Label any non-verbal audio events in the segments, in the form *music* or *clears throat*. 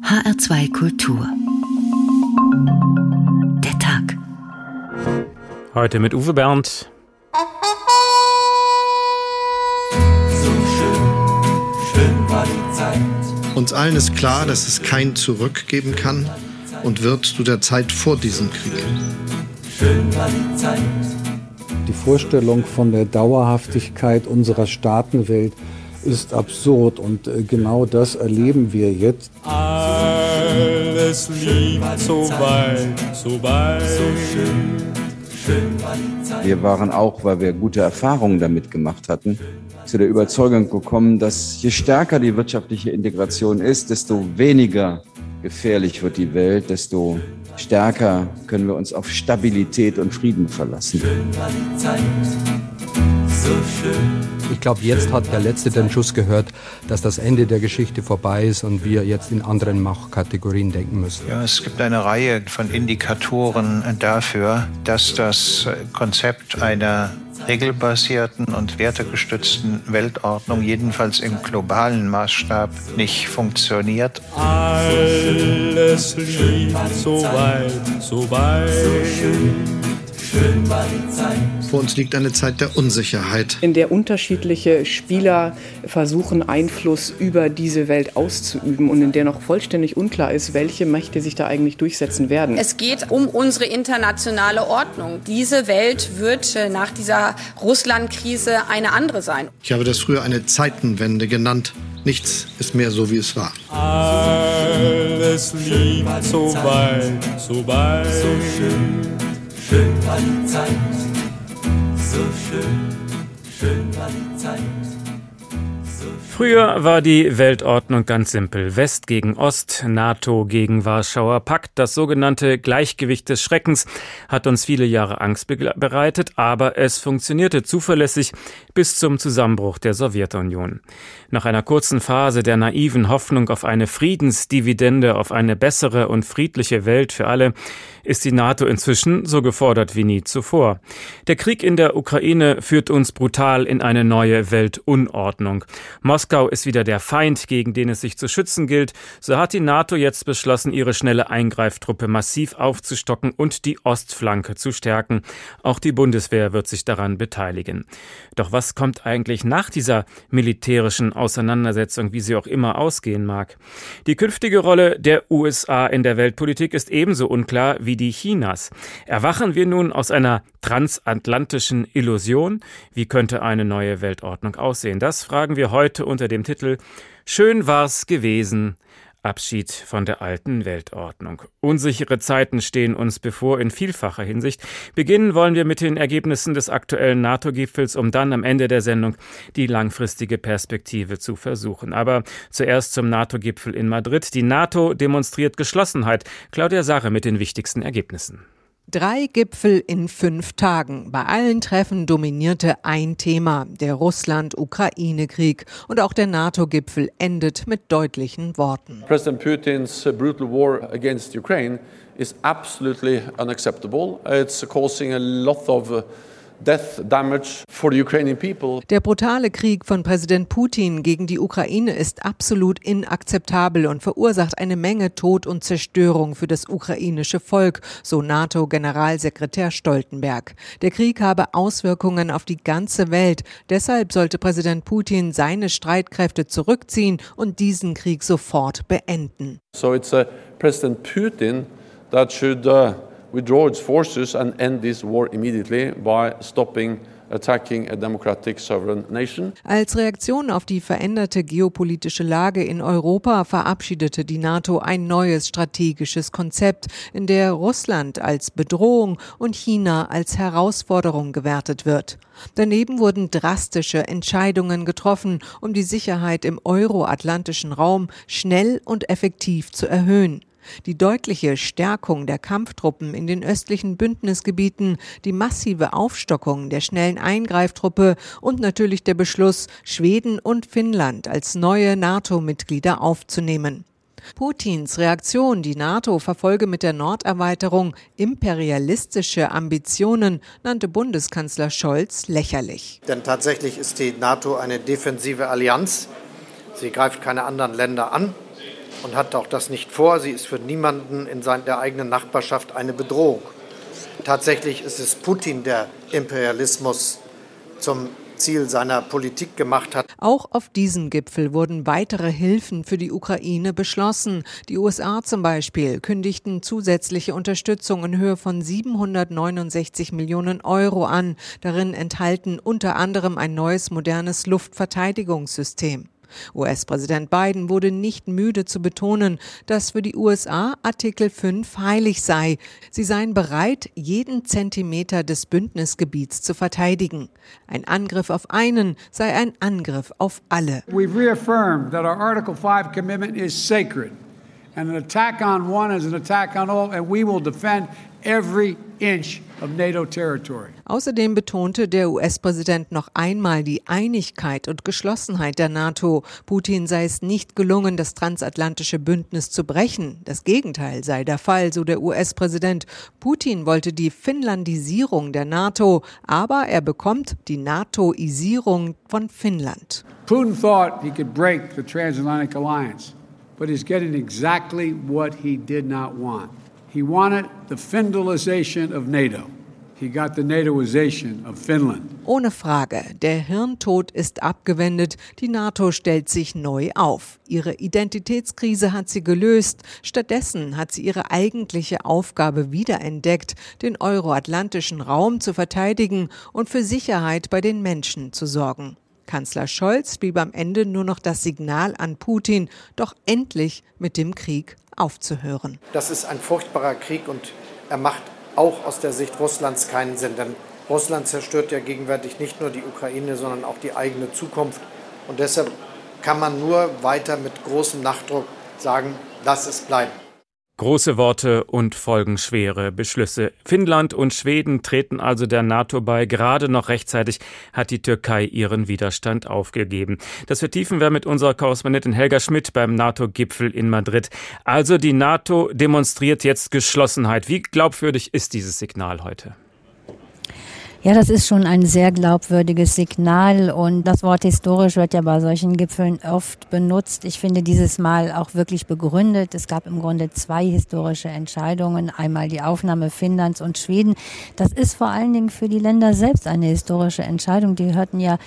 HR2 Kultur. Der Tag. Heute mit Uwe Bernd. So schön, schön war die Zeit. Uns allen ist klar, dass es kein Zurück geben kann und wird zu der Zeit vor diesem Krieg. Schön war die Zeit. Die Vorstellung von der Dauerhaftigkeit unserer Staatenwelt ist absurd und äh, genau das erleben wir jetzt. Alles liegt so weit, so weit. So schön, schön war die Zeit. Wir waren auch, weil wir gute Erfahrungen damit gemacht hatten, zu der Überzeugung gekommen, dass je stärker die wirtschaftliche Integration ist, desto weniger gefährlich wird die Welt, desto stärker können wir uns auf Stabilität und Frieden verlassen. Schön war die Zeit. So schön. Ich glaube, jetzt hat der Letzte den Schuss gehört, dass das Ende der Geschichte vorbei ist und wir jetzt in anderen Machtkategorien denken müssen. Ja, es gibt eine Reihe von Indikatoren dafür, dass das Konzept einer regelbasierten und wertegestützten Weltordnung jedenfalls im globalen Maßstab nicht funktioniert. Alles liegt so weit, so weit. Schön war die Zeit. Vor uns liegt eine Zeit der Unsicherheit. in der unterschiedliche Spieler versuchen, Einfluss über diese Welt auszuüben und in der noch vollständig unklar ist, welche Mächte sich da eigentlich durchsetzen werden. Es geht um unsere internationale Ordnung. Diese Welt wird äh, nach dieser Russland-Krise eine andere sein. Ich habe das früher eine Zeitenwende genannt. Nichts ist mehr so, wie es war. Alles liegt so weit, so weit. Schön war die Zeit. So schön, schön war die Zeit. Früher war die Weltordnung ganz simpel. West gegen Ost, NATO gegen Warschauer Pakt. Das sogenannte Gleichgewicht des Schreckens hat uns viele Jahre Angst bereitet, aber es funktionierte zuverlässig bis zum Zusammenbruch der Sowjetunion. Nach einer kurzen Phase der naiven Hoffnung auf eine Friedensdividende, auf eine bessere und friedliche Welt für alle, ist die NATO inzwischen so gefordert wie nie zuvor. Der Krieg in der Ukraine führt uns brutal in eine neue Weltunordnung. Moskau ist wieder der Feind, gegen den es sich zu schützen gilt. So hat die NATO jetzt beschlossen, ihre schnelle Eingreiftruppe massiv aufzustocken und die Ostflanke zu stärken. Auch die Bundeswehr wird sich daran beteiligen. Doch was kommt eigentlich nach dieser militärischen Auseinandersetzung, wie sie auch immer ausgehen mag? Die künftige Rolle der USA in der Weltpolitik ist ebenso unklar wie die Chinas. Erwachen wir nun aus einer transatlantischen Illusion? Wie könnte eine neue Weltordnung aussehen? Das fragen wir heute unter dem Titel Schön war's gewesen. Abschied von der alten Weltordnung. Unsichere Zeiten stehen uns bevor in vielfacher Hinsicht. Beginnen wollen wir mit den Ergebnissen des aktuellen NATO-Gipfels, um dann am Ende der Sendung die langfristige Perspektive zu versuchen. Aber zuerst zum NATO-Gipfel in Madrid. Die NATO demonstriert Geschlossenheit. Claudia Sache mit den wichtigsten Ergebnissen. Drei Gipfel in fünf Tagen. Bei allen Treffen dominierte ein Thema, der Russland-Ukraine-Krieg. Und auch der NATO-Gipfel endet mit deutlichen Worten. President Putin's brutal war against Ukraine is absolutely unacceptable. It's causing a lot of death damage for the Ukrainian people. Der brutale Krieg von Präsident Putin gegen die Ukraine ist absolut inakzeptabel und verursacht eine Menge Tod und Zerstörung für das ukrainische Volk, so NATO-Generalsekretär Stoltenberg. Der Krieg habe Auswirkungen auf die ganze Welt. Deshalb sollte Präsident Putin seine Streitkräfte zurückziehen und diesen Krieg sofort beenden. So it's uh, President Putin that should uh, withdraw its forces and end this war immediately by stopping attacking a democratic sovereign nation. Als Reaktion auf die veränderte geopolitische Lage in Europa verabschiedete die NATO ein neues strategisches Konzept, in der Russland als Bedrohung und China als Herausforderung gewertet wird. Daneben wurden drastische Entscheidungen getroffen, um die Sicherheit im euroatlantischen Raum schnell und effektiv zu erhöhen. Die deutliche Stärkung der Kampftruppen in den östlichen Bündnisgebieten, die massive Aufstockung der schnellen Eingreiftruppe und natürlich der Beschluss, Schweden und Finnland als neue NATO-Mitglieder aufzunehmen. Putins Reaktion, die NATO verfolge mit der Norderweiterung imperialistische Ambitionen, nannte Bundeskanzler Scholz lächerlich. Denn tatsächlich ist die NATO eine defensive Allianz. Sie greift keine anderen Länder an. Und hat auch das nicht vor. Sie ist für niemanden in der eigenen Nachbarschaft eine Bedrohung. Tatsächlich ist es Putin, der Imperialismus zum Ziel seiner Politik gemacht hat. Auch auf diesem Gipfel wurden weitere Hilfen für die Ukraine beschlossen. Die USA zum Beispiel kündigten zusätzliche Unterstützung in Höhe von 769 Millionen Euro an. Darin enthalten unter anderem ein neues modernes Luftverteidigungssystem. US-Präsident Biden wurde nicht müde zu betonen, dass für die USA Artikel 5 heilig sei. Sie seien bereit, jeden Zentimeter des Bündnisgebiets zu verteidigen. Ein Angriff auf einen sei ein Angriff auf alle. We've reaffirmed that our Article 5 commitment is sacred. And an attack on one is an attack on all, and we will defend every inch of NATO territory. Außerdem betonte der US-Präsident noch einmal die Einigkeit und Geschlossenheit der NATO. Putin sei es nicht gelungen, das transatlantische Bündnis zu brechen. Das Gegenteil sei der Fall, so der US-Präsident. Putin wollte die Finnlandisierung der NATO, aber er bekommt die NATOisierung von Finnland. Putin thought he could break the transatlantic alliance, but he's getting exactly what he did not want. He wanted the Findalization of NATO. He got the NATOization of Finland. Ohne Frage, der Hirntod ist abgewendet, die NATO stellt sich neu auf. Ihre Identitätskrise hat sie gelöst, stattdessen hat sie ihre eigentliche Aufgabe wiederentdeckt, den euroatlantischen Raum zu verteidigen und für Sicherheit bei den Menschen zu sorgen. Kanzler Scholz blieb am Ende nur noch das Signal an Putin, doch endlich mit dem Krieg aufzuhören. Das ist ein furchtbarer Krieg und er macht auch aus der Sicht Russlands keinen Sinn, denn Russland zerstört ja gegenwärtig nicht nur die Ukraine, sondern auch die eigene Zukunft. Und deshalb kann man nur weiter mit großem Nachdruck sagen, lass es bleiben. Große Worte und folgenschwere Beschlüsse. Finnland und Schweden treten also der NATO bei. Gerade noch rechtzeitig hat die Türkei ihren Widerstand aufgegeben. Das vertiefen wir mit unserer Korrespondentin Helga Schmidt beim NATO-Gipfel in Madrid. Also die NATO demonstriert jetzt Geschlossenheit. Wie glaubwürdig ist dieses Signal heute? Ja, das ist schon ein sehr glaubwürdiges Signal und das Wort historisch wird ja bei solchen Gipfeln oft benutzt. Ich finde dieses Mal auch wirklich begründet. Es gab im Grunde zwei historische Entscheidungen. Einmal die Aufnahme Finnlands und Schweden. Das ist vor allen Dingen für die Länder selbst eine historische Entscheidung. Die hörten ja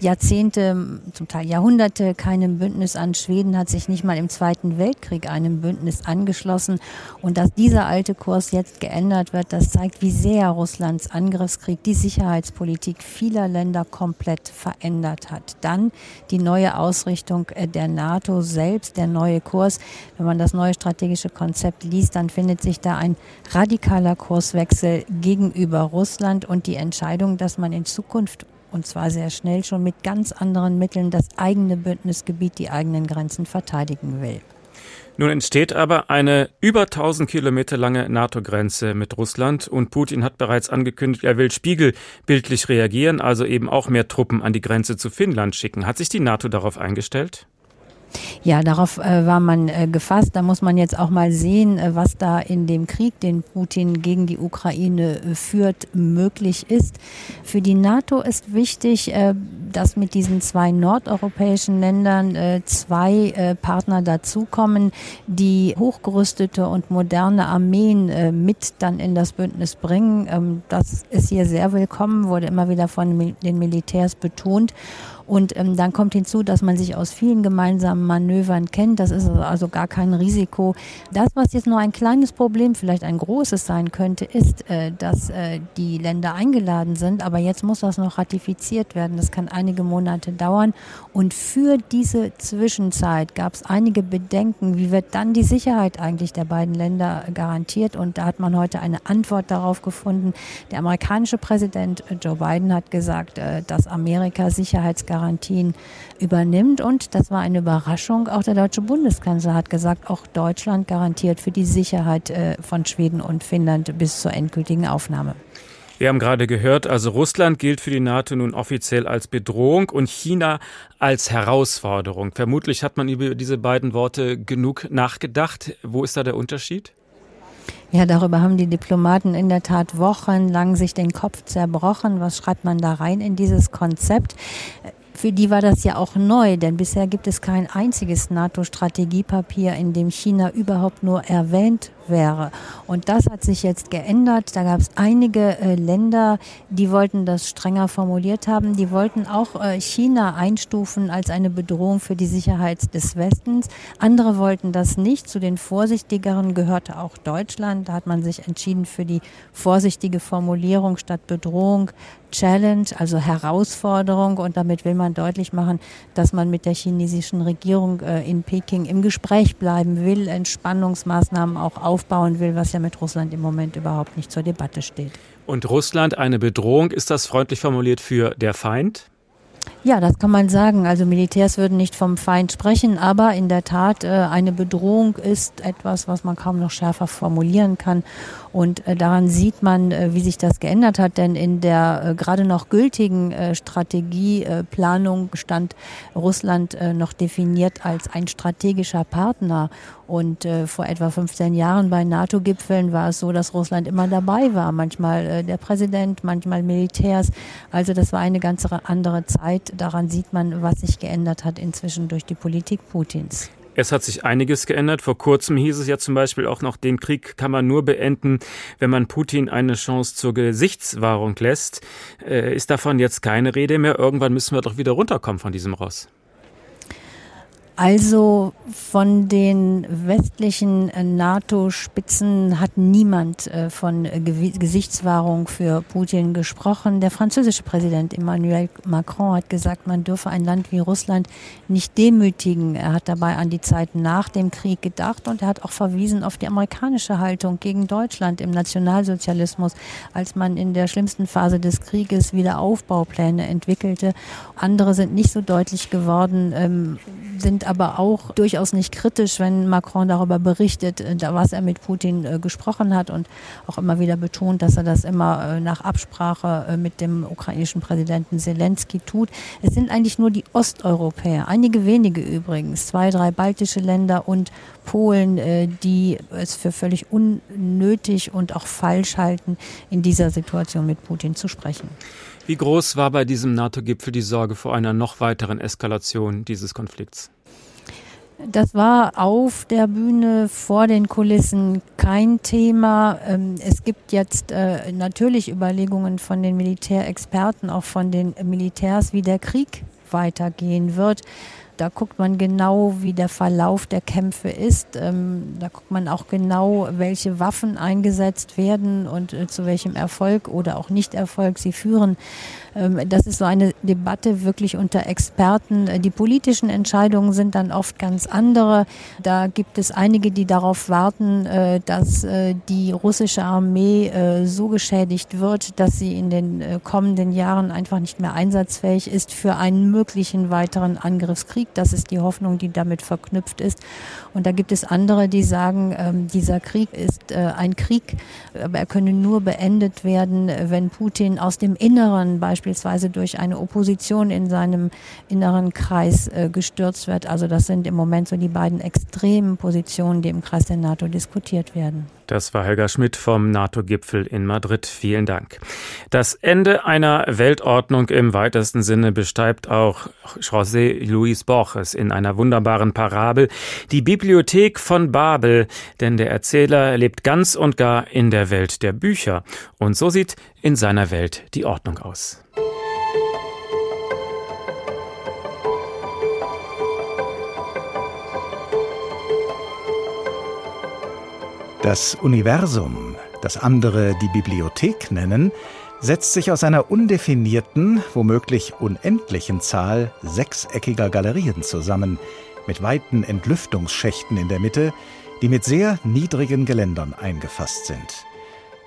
Jahrzehnte, zum Teil Jahrhunderte keinem Bündnis an. Schweden hat sich nicht mal im Zweiten Weltkrieg einem Bündnis angeschlossen. Und dass dieser alte Kurs jetzt geändert wird, das zeigt, wie sehr Russlands Angriffskrieg die Sicherheitspolitik vieler Länder komplett verändert hat. Dann die neue Ausrichtung äh, der NATO selbst, der neue Kurs. Wenn man das neue strategische Konzept liest, dann findet sich da ein radikaler Kurswechsel gegenüber Russland und die Entscheidung, dass man in Zukunft und zwar sehr schnell schon mit ganz anderen Mitteln das eigene Bündnisgebiet, die eigenen Grenzen verteidigen will. Nun entsteht aber eine über 1000 Kilometer lange NATO-Grenze mit Russland und Putin hat bereits angekündigt, er will spiegelbildlich reagieren, also eben auch mehr Truppen an die Grenze zu Finnland schicken. Hat sich die NATO darauf eingestellt? Ja, darauf äh, war man äh, gefasst. Da muss man jetzt auch mal sehen, äh, was da in dem Krieg, den Putin gegen die Ukraine äh, führt, möglich ist. Für die NATO ist wichtig, äh, dass mit diesen zwei nordeuropäischen Ländern äh, zwei Partner dazukommen, die hochgerüstete und moderne Armeen mit dann in das Bündnis bringen. Ähm, das ist hier sehr willkommen, wurde immer wieder von den Militärs betont. Und ähm, dann kommt hinzu, dass man sich aus vielen gemeinsamen Manövern kennt. Das ist also gar kein Risiko. Das, was jetzt nur ein kleines Problem, vielleicht ein großes sein könnte, ist, äh, dass äh, die Länder eingeladen sind. Aber jetzt muss das noch ratifiziert werden. Das kann einige Monate dauern. Und für diese Zwischenzeit gab es einige Bedenken. Wie wird dann die Sicherheit eigentlich der beiden Länder garantiert? Und da hat man heute eine Antwort darauf gefunden. Der amerikanische Präsident Joe Biden hat gesagt, äh, dass Amerika Sicherheitsgarantien Garantien übernimmt. Und das war eine Überraschung. Auch der deutsche Bundeskanzler hat gesagt, auch Deutschland garantiert für die Sicherheit äh, von Schweden und Finnland bis zur endgültigen Aufnahme. Wir haben gerade gehört, also Russland gilt für die NATO nun offiziell als Bedrohung und China als Herausforderung. Vermutlich hat man über diese beiden Worte genug nachgedacht. Wo ist da der Unterschied? Ja, darüber haben die Diplomaten in der Tat wochenlang sich den Kopf zerbrochen. Was schreibt man da rein in dieses Konzept? Für die war das ja auch neu, denn bisher gibt es kein einziges NATO-Strategiepapier, in dem China überhaupt nur erwähnt wäre. Und das hat sich jetzt geändert. Da gab es einige äh, Länder, die wollten das strenger formuliert haben. Die wollten auch äh, China einstufen als eine Bedrohung für die Sicherheit des Westens. Andere wollten das nicht. Zu den vorsichtigeren gehörte auch Deutschland. Da hat man sich entschieden für die vorsichtige Formulierung statt Bedrohung Challenge, also Herausforderung. Und damit will man deutlich machen, dass man mit der chinesischen Regierung äh, in Peking im Gespräch bleiben will, Entspannungsmaßnahmen auch aufbauen will, was ja mit Russland im Moment überhaupt nicht zur Debatte steht. Und Russland eine Bedrohung, ist das freundlich formuliert für der Feind? Ja, das kann man sagen. Also Militärs würden nicht vom Feind sprechen, aber in der Tat äh, eine Bedrohung ist etwas, was man kaum noch schärfer formulieren kann. Und äh, daran sieht man, äh, wie sich das geändert hat, denn in der gerade noch gültigen Strategieplanung stand Russland noch definiert als ein strategischer Partner. Und vor etwa 15 Jahren bei NATO-Gipfeln war es so, dass Russland immer dabei war. Manchmal der Präsident, manchmal Militärs. Also das war eine ganz andere Zeit. Daran sieht man, was sich geändert hat inzwischen durch die Politik Putins. Es hat sich einiges geändert. Vor kurzem hieß es ja zum Beispiel auch noch, den Krieg kann man nur beenden, wenn man Putin eine Chance zur Gesichtswahrung lässt. Äh, ist davon jetzt keine Rede mehr? Irgendwann müssen wir doch wieder runterkommen von diesem Ross. Also von den westlichen äh, NATO-Spitzen hat niemand äh, von Gesichtswahrung für Putin gesprochen. Der französische Präsident Emmanuel Macron hat gesagt, man dürfe ein Land wie Russland nicht demütigen. Er hat dabei an die Zeit nach dem Krieg gedacht und er hat auch verwiesen auf die amerikanische Haltung gegen Deutschland im Nationalsozialismus, als man in der schlimmsten Phase des Krieges wieder Aufbaupläne entwickelte. Andere sind nicht so deutlich geworden, ähm, sind aber auch durchaus nicht kritisch, wenn Macron darüber berichtet, äh, was er mit Putin äh, gesprochen hat und auch immer wieder betont, dass er das immer äh, nach Absprache mit dem ukrainischen Präsidenten Zelensky tut. Es sind eigentlich nur die Osteuropäer, einige wenige übrigens, zwei, drei baltische Länder und Polen, die es für völlig unnötig und auch falsch halten, in dieser Situation mit Putin zu sprechen. Wie groß war bei diesem NATO-Gipfel die Sorge vor einer noch weiteren Eskalation dieses Konflikts? Das war auf der Bühne vor den Kulissen kein Thema. Ähm, es gibt jetzt äh, natürlich Überlegungen von den Militärexperten, auch von den Militärs, wie der Krieg weitergehen wird. Da guckt man genau, wie der Verlauf der Kämpfe ist. Ähm, da guckt man auch genau, welche Waffen eingesetzt werden und äh, zu welchem Erfolg oder auch Nicht-Erfolg sie führen. Ähm, das ist so eine Debatte wirklich unter Experten. Äh, die politischen Entscheidungen sind dann oft ganz andere. Da gibt es einige, die darauf warten, äh, dass äh, die russische Armee so geschädigt wird, dass sie in den kommenden Jahren einfach nicht mehr einsatzfähig ist für einen möglichen weiteren Angriffskrieg. Das ist die Hoffnung, die damit verknüpft ist. Und da gibt es andere, die sagen, ähm, dieser Krieg ist ein Krieg, aber er könne nur beendet werden, wenn Putin aus dem Inneren beispielsweise beispielsweise durch eine Opposition in seinem inneren Kreis äh, gestürzt wird. Also das sind im Moment so die beiden extremen Positionen, die im Kreis der NATO diskutiert werden. Das war Helga Schmidt vom NATO-Gipfel in Madrid. Vielen Dank. Das Ende einer Weltordnung im weitesten Sinne beschreibt auch José Luis Borges in einer wunderbaren Parabel, die Bibliothek von Babel, denn der Erzähler lebt ganz und gar in der Welt der Bücher. Und so sieht in seiner Welt die Ordnung aus. Das Universum, das andere die Bibliothek nennen, setzt sich aus einer undefinierten, womöglich unendlichen Zahl sechseckiger Galerien zusammen, mit weiten Entlüftungsschächten in der Mitte, die mit sehr niedrigen Geländern eingefasst sind.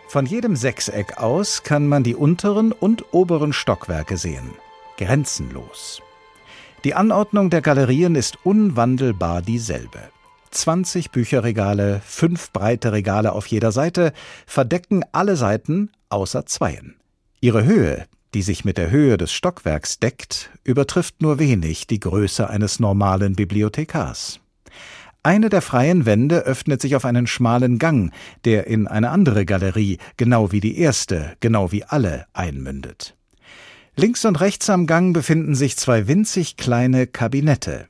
Von jedem Sechseck aus kann man die unteren und oberen Stockwerke sehen, grenzenlos. Die Anordnung der Galerien ist unwandelbar dieselbe. 20 Bücherregale, fünf breite Regale auf jeder Seite, verdecken alle Seiten außer zweien. Ihre Höhe, die sich mit der Höhe des Stockwerks deckt, übertrifft nur wenig die Größe eines normalen Bibliothekars. Eine der freien Wände öffnet sich auf einen schmalen Gang, der in eine andere Galerie, genau wie die erste, genau wie alle, einmündet. Links und rechts am Gang befinden sich zwei winzig kleine Kabinette.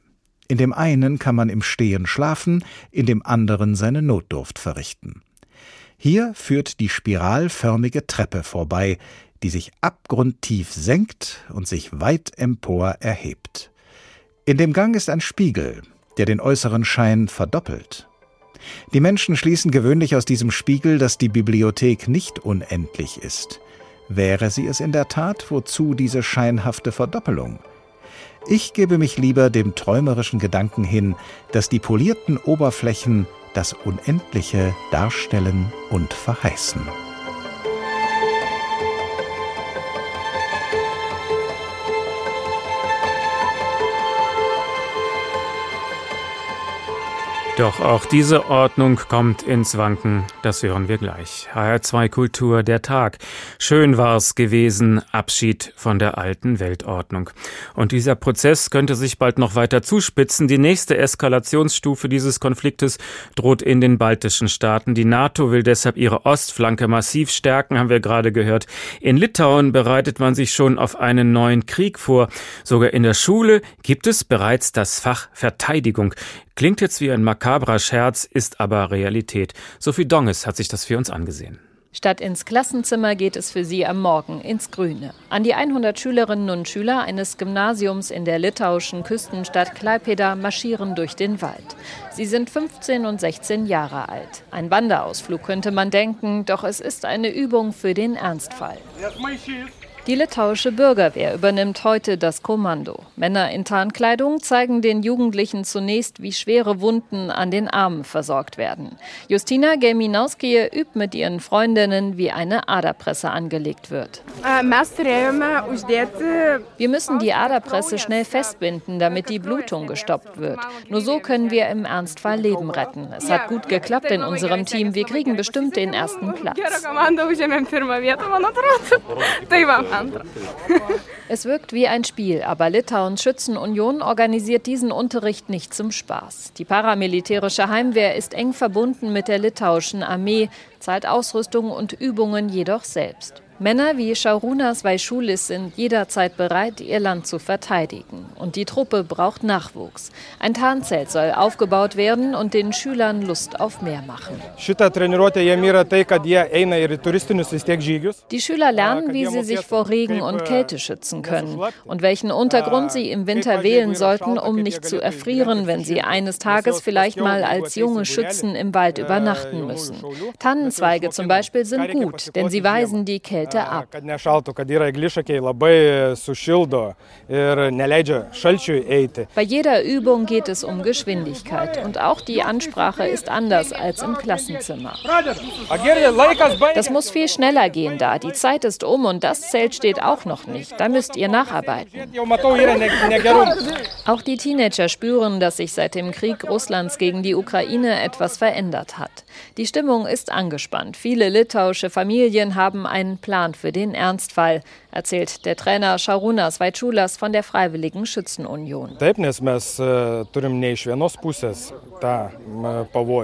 In dem einen kann man im Stehen schlafen, in dem anderen seine Notdurft verrichten. Hier führt die spiralförmige Treppe vorbei, die sich abgrundtief senkt und sich weit empor erhebt. In dem Gang ist ein Spiegel, der den äußeren Schein verdoppelt. Die Menschen schließen gewöhnlich aus diesem Spiegel, dass die Bibliothek nicht unendlich ist. Wäre sie es in der Tat, wozu diese scheinhafte Verdoppelung? Ich gebe mich lieber dem träumerischen Gedanken hin, dass die polierten Oberflächen das Unendliche darstellen und verheißen. Doch auch diese Ordnung kommt ins Wanken. Das hören wir gleich. HR2 Kultur der Tag. Schön war's gewesen. Abschied von der alten Weltordnung. Und dieser Prozess könnte sich bald noch weiter zuspitzen. Die nächste Eskalationsstufe dieses Konfliktes droht in den baltischen Staaten. Die NATO will deshalb ihre Ostflanke massiv stärken, haben wir gerade gehört. In Litauen bereitet man sich schon auf einen neuen Krieg vor. Sogar in der Schule gibt es bereits das Fach Verteidigung. Klingt jetzt wie ein makabrer Scherz, ist aber Realität. Sophie Donges hat sich das für uns angesehen. Statt ins Klassenzimmer geht es für sie am Morgen ins Grüne. An die 100 Schülerinnen und Schüler eines Gymnasiums in der litauischen Küstenstadt Klaipeda marschieren durch den Wald. Sie sind 15 und 16 Jahre alt. Ein Wanderausflug könnte man denken, doch es ist eine Übung für den Ernstfall. Die litauische Bürgerwehr übernimmt heute das Kommando. Männer in Tarnkleidung zeigen den Jugendlichen zunächst, wie schwere Wunden an den Armen versorgt werden. Justina Gelminowski übt mit ihren Freundinnen, wie eine Aderpresse angelegt wird. Wir müssen die Aderpresse schnell festbinden, damit die Blutung gestoppt wird. Nur so können wir im Ernstfall Leben retten. Es hat gut geklappt in unserem Team. Wir kriegen bestimmt den ersten Platz. *laughs* *laughs* Es wirkt wie ein Spiel, aber Litauens Schützenunion organisiert diesen Unterricht nicht zum Spaß. Die paramilitärische Heimwehr ist eng verbunden mit der litauischen Armee, zahlt Ausrüstung und Übungen jedoch selbst. Männer wie Šarūnas Vaišulis sind jederzeit bereit, ihr Land zu verteidigen. Und die Truppe braucht Nachwuchs. Ein Tarnzelt soll aufgebaut werden und den Schülern Lust auf mehr machen. Die Schüler lernen, wie sie sich vor Regen und Kälte schützen können und welchen Untergrund sie im Winter wählen sollten, um nicht zu erfrieren, wenn sie eines Tages vielleicht mal als junge Schützen im Wald übernachten müssen. Tannenzweige zum Beispiel sind gut, denn sie weisen die Kälte Kälte ab. Bei jeder Übung geht es um Geschwindigkeit und auch die Ansprache ist anders als im Klassenzimmer. Das muss viel schneller gehen da. Die Zeit ist um und das Zelt steht auch noch nicht. Da müsst ihr nacharbeiten. Auch die Teenager spüren, dass sich seit dem Krieg Russlands gegen die Ukraine etwas verändert hat. Die Stimmung ist angespannt. Viele litauische Familien haben einen Plan für den Ernstfall, erzählt der Trainer Šarūnas Vaičiulas von der Freiwilligen Schützenunion.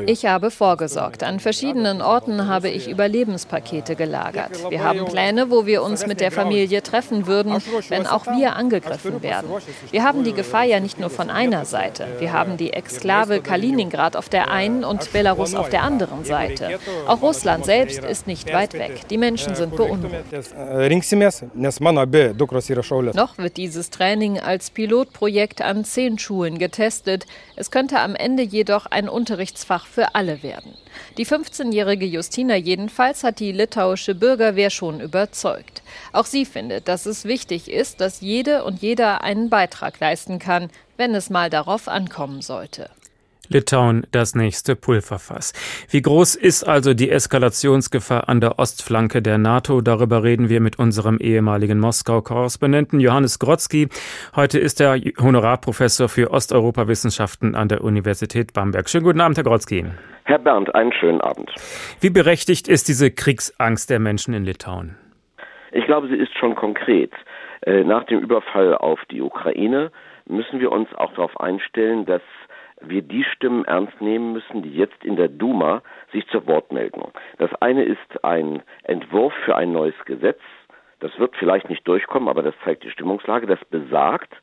Ich habe vorgesorgt. An verschiedenen Orten habe ich Überlebenspakete gelagert. Wir haben Pläne, wo wir uns mit der Familie treffen würden, wenn auch wir angegriffen werden. Wir haben die Gefahr ja nicht nur von einer Seite. Wir haben die Exklave Kaliningrad auf der einen und Belarus auf der anderen Seite. Auch Russland selbst ist nicht weit weg. Die Menschen sind beunruhigt. Noch wird dieses Training als Pilotprojekt an zehn Schulen getestet. Es könnte am Ende jedoch ein Unterrichtsfach für alle werden. Die 15-jährige Justina jedenfalls hat die litauische Bürgerwehr schon überzeugt. Auch sie findet, dass es wichtig ist, dass jede und jeder einen Beitrag leisten kann, wenn es mal darauf ankommen sollte. Litauen das nächste Pulverfass. Wie groß ist also die Eskalationsgefahr an der Ostflanke der NATO? Darüber reden wir mit unserem ehemaligen Moskau-Korrespondenten Johannes Grotzky. Heute ist er Honorarprofessor für Osteuropawissenschaften an der Universität Bamberg. Schönen guten Abend, Herr Grotzky. Herr Bernd, einen schönen Abend. Wie berechtigt ist diese Kriegsangst der Menschen in Litauen? Ich glaube, sie ist schon konkret. Äh, nach dem Überfall auf die Ukraine müssen wir uns auch darauf einstellen, dass wir die Stimmen ernst nehmen müssen, die jetzt in der Duma sich zu Wort melden. Das eine ist ein Entwurf für ein neues Gesetz das wird vielleicht nicht durchkommen, aber das zeigt die Stimmungslage, das besagt,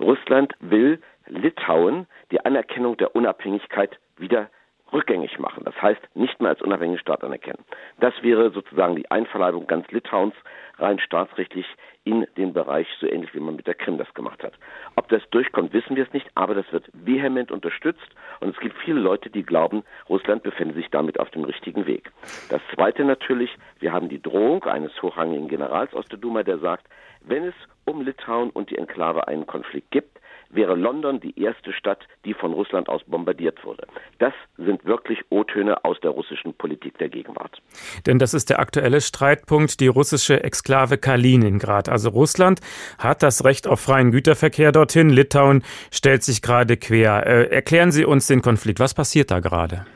Russland will Litauen die Anerkennung der Unabhängigkeit wieder rückgängig machen. Das heißt, nicht mehr als unabhängigen Staat anerkennen. Das wäre sozusagen die Einverleibung ganz Litauens rein staatsrechtlich in den Bereich, so ähnlich wie man mit der Krim das gemacht hat. Ob das durchkommt, wissen wir es nicht, aber das wird vehement unterstützt und es gibt viele Leute, die glauben, Russland befände sich damit auf dem richtigen Weg. Das Zweite natürlich, wir haben die Drohung eines hochrangigen Generals aus der Duma, der sagt, wenn es um Litauen und die Enklave einen Konflikt gibt, wäre London die erste Stadt, die von Russland aus bombardiert wurde. Das sind wirklich O-Töne aus der russischen Politik der Gegenwart. Denn das ist der aktuelle Streitpunkt, die russische Exklave Kaliningrad. Also Russland hat das Recht auf freien Güterverkehr dorthin. Litauen stellt sich gerade quer. Äh, erklären Sie uns den Konflikt. Was passiert da gerade?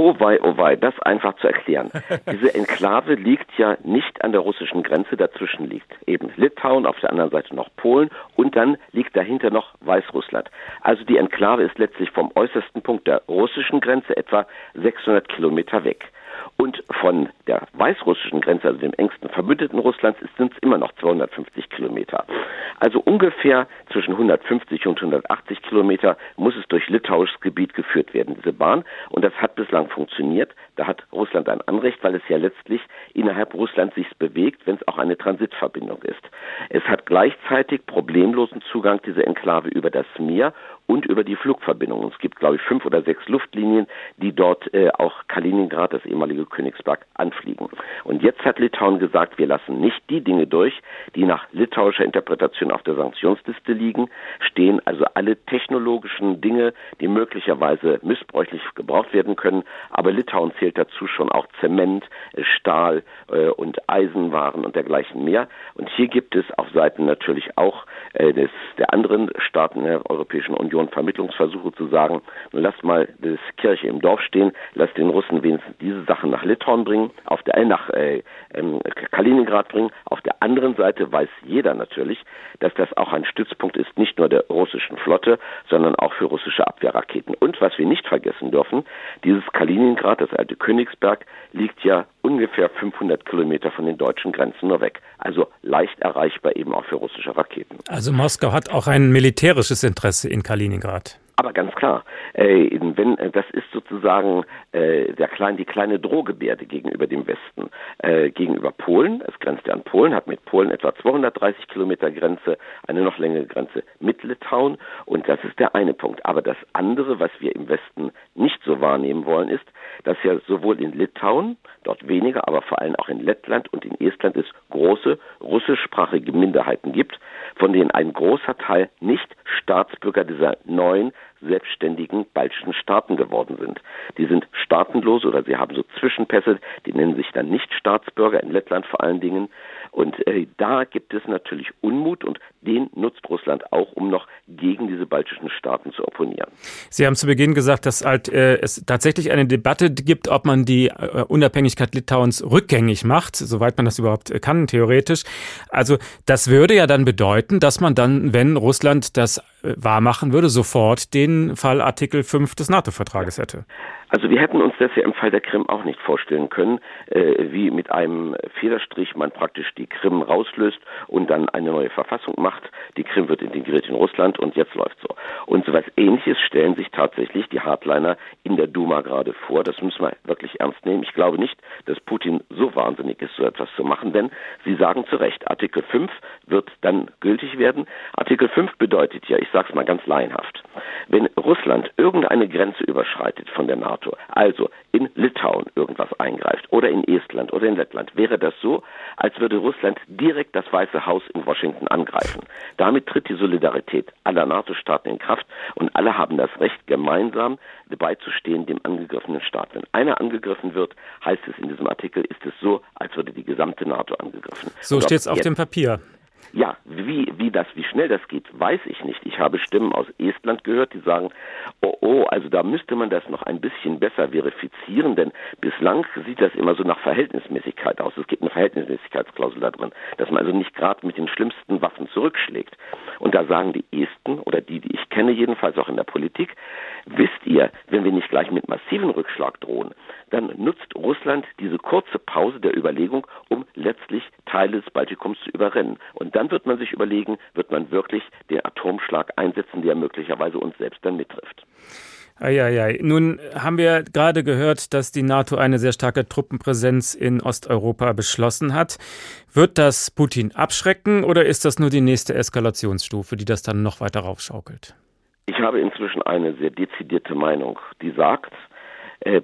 Oh wei, oh wei, das einfach zu erklären. *laughs* Diese Enklave liegt ja nicht an der russischen Grenze, dazwischen liegt eben Litauen, auf der anderen Seite noch Polen und dann liegt dahinter noch Weißrussland. Also die Enklave ist letztlich vom äußersten Punkt der russischen Grenze etwa 600 Kilometer weg. Und von der weißrussischen Grenze, also dem engsten Verbündeten Russlands, sind es immer noch 250 Kilometer. Also ungefähr zwischen 150 und 180 Kilometer muss es durch litauisches Gebiet geführt werden, diese Bahn. Und das hat bislang funktioniert. Da hat Russland ein Anrecht, weil es ja letztlich innerhalb Russlands sich bewegt, wenn es auch eine Transitverbindung ist. Es hat gleichzeitig problemlosen Zugang, diese Enklave über das Meer und über die Flugverbindungen. Es gibt, glaube ich, fünf oder sechs Luftlinien, die dort äh, auch Kaliningrad, das ehemalige Königsberg, anfliegen. Und jetzt hat Litauen gesagt, wir lassen nicht die Dinge durch, die nach litauischer Interpretation auf der Sanktionsliste liegen, stehen also alle technologischen Dinge, die möglicherweise missbräuchlich gebraucht werden können. Aber Litauen zählt dazu schon auch Zement, äh, Stahl äh, und Eisenwaren und dergleichen mehr. Und hier gibt es auf Seiten natürlich auch äh, des, der anderen Staaten der Europäischen Union Vermittlungsversuche zu sagen, nun lasst mal das Kirche im Dorf stehen, lasst den Russen wenigstens diese Sachen nach Litauen bringen, auf der nach äh, ähm, Kaliningrad bringen. Auf der anderen Seite weiß jeder natürlich, dass das auch ein Stützpunkt ist, nicht nur der russischen Flotte, sondern auch für russische Abwehrraketen. Und was wir nicht vergessen dürfen, dieses Kaliningrad, das alte Königsberg, liegt ja ungefähr 500 Kilometer von den deutschen Grenzen nur weg. Also leicht erreichbar eben auch für russische Raketen. Also Moskau hat auch ein militärisches Interesse in Kaliningrad. Aber ganz klar, äh, wenn äh, das ist sozusagen äh, der klein, die kleine Drohgebärde gegenüber dem Westen, äh, gegenüber Polen. Es grenzt ja an Polen, hat mit Polen etwa 230 Kilometer Grenze, eine noch längere Grenze mit Litauen. Und das ist der eine Punkt. Aber das andere, was wir im Westen nicht so wahrnehmen wollen, ist, dass ja sowohl in Litauen, dort weniger, aber vor allem auch in Lettland und in Estland es große russischsprachige Minderheiten gibt, von denen ein großer Teil nicht Staatsbürger dieser neuen selbstständigen baltischen Staaten geworden sind. Die sind staatenlos oder sie haben so Zwischenpässe, die nennen sich dann nicht Staatsbürger, in Lettland vor allen Dingen. Und äh, da gibt es natürlich Unmut und den nutzt Russland auch, um noch gegen diese baltischen Staaten zu opponieren. Sie haben zu Beginn gesagt, dass halt, äh, es tatsächlich eine Debatte gibt, ob man die äh, Unabhängigkeit Litauens rückgängig macht, soweit man das überhaupt äh, kann, theoretisch. Also das würde ja dann bedeuten, dass man dann, wenn Russland das äh, wahrmachen würde, sofort den Fall Artikel 5 des NATO-Vertrages hätte. Also wir hätten uns das ja im Fall der Krim auch nicht vorstellen können, äh, wie mit einem Federstrich man praktisch die Krim rauslöst und dann eine neue Verfassung macht. Die Krim wird integriert in Russland und jetzt läuft so. Und so was Ähnliches stellen sich tatsächlich die Hardliner in der Duma gerade vor. Das müssen wir wirklich ernst nehmen. Ich glaube nicht, dass Putin so wahnsinnig ist, so etwas zu machen, denn Sie sagen zu Recht, Artikel 5 wird dann gültig werden. Artikel 5 bedeutet ja, ich sage es mal ganz laienhaft, wenn Russland irgendeine Grenze überschreitet von der NATO, also in Litauen irgendwas eingreift oder in Estland oder in Lettland, wäre das so, als würde Russland direkt das Weiße Haus in Washington angreifen. Damit tritt die Solidarität aller NATO-Staaten in Kraft und alle haben das Recht, gemeinsam beizustehen dem angegriffenen Staat. Wenn einer angegriffen wird, heißt es in diesem Artikel, ist es so, als würde die gesamte NATO angegriffen. So steht es auf dem Papier. Ja, wie, wie das, wie schnell das geht, weiß ich nicht. Ich habe Stimmen aus Estland gehört, die sagen, oh, oh, also da müsste man das noch ein bisschen besser verifizieren, denn bislang sieht das immer so nach Verhältnismäßigkeit aus. Es gibt eine Verhältnismäßigkeitsklausel, dass man, dass man also nicht gerade mit den schlimmsten Waffen zurückschlägt. Und da sagen die Esten oder die, die ich kenne, jedenfalls auch in der Politik, wisst ihr, wenn wir nicht gleich mit massiven Rückschlag drohen, dann nutzt Russland diese kurze Pause der Überlegung, um letztlich Teile des Baltikums zu überrennen. Und dann wird man sich überlegen, wird man wirklich den Atomschlag einsetzen, der möglicherweise uns selbst dann mittrifft. Eieiei. Nun haben wir gerade gehört, dass die NATO eine sehr starke Truppenpräsenz in Osteuropa beschlossen hat. Wird das Putin abschrecken oder ist das nur die nächste Eskalationsstufe, die das dann noch weiter raufschaukelt? Ich habe inzwischen eine sehr dezidierte Meinung, die sagt,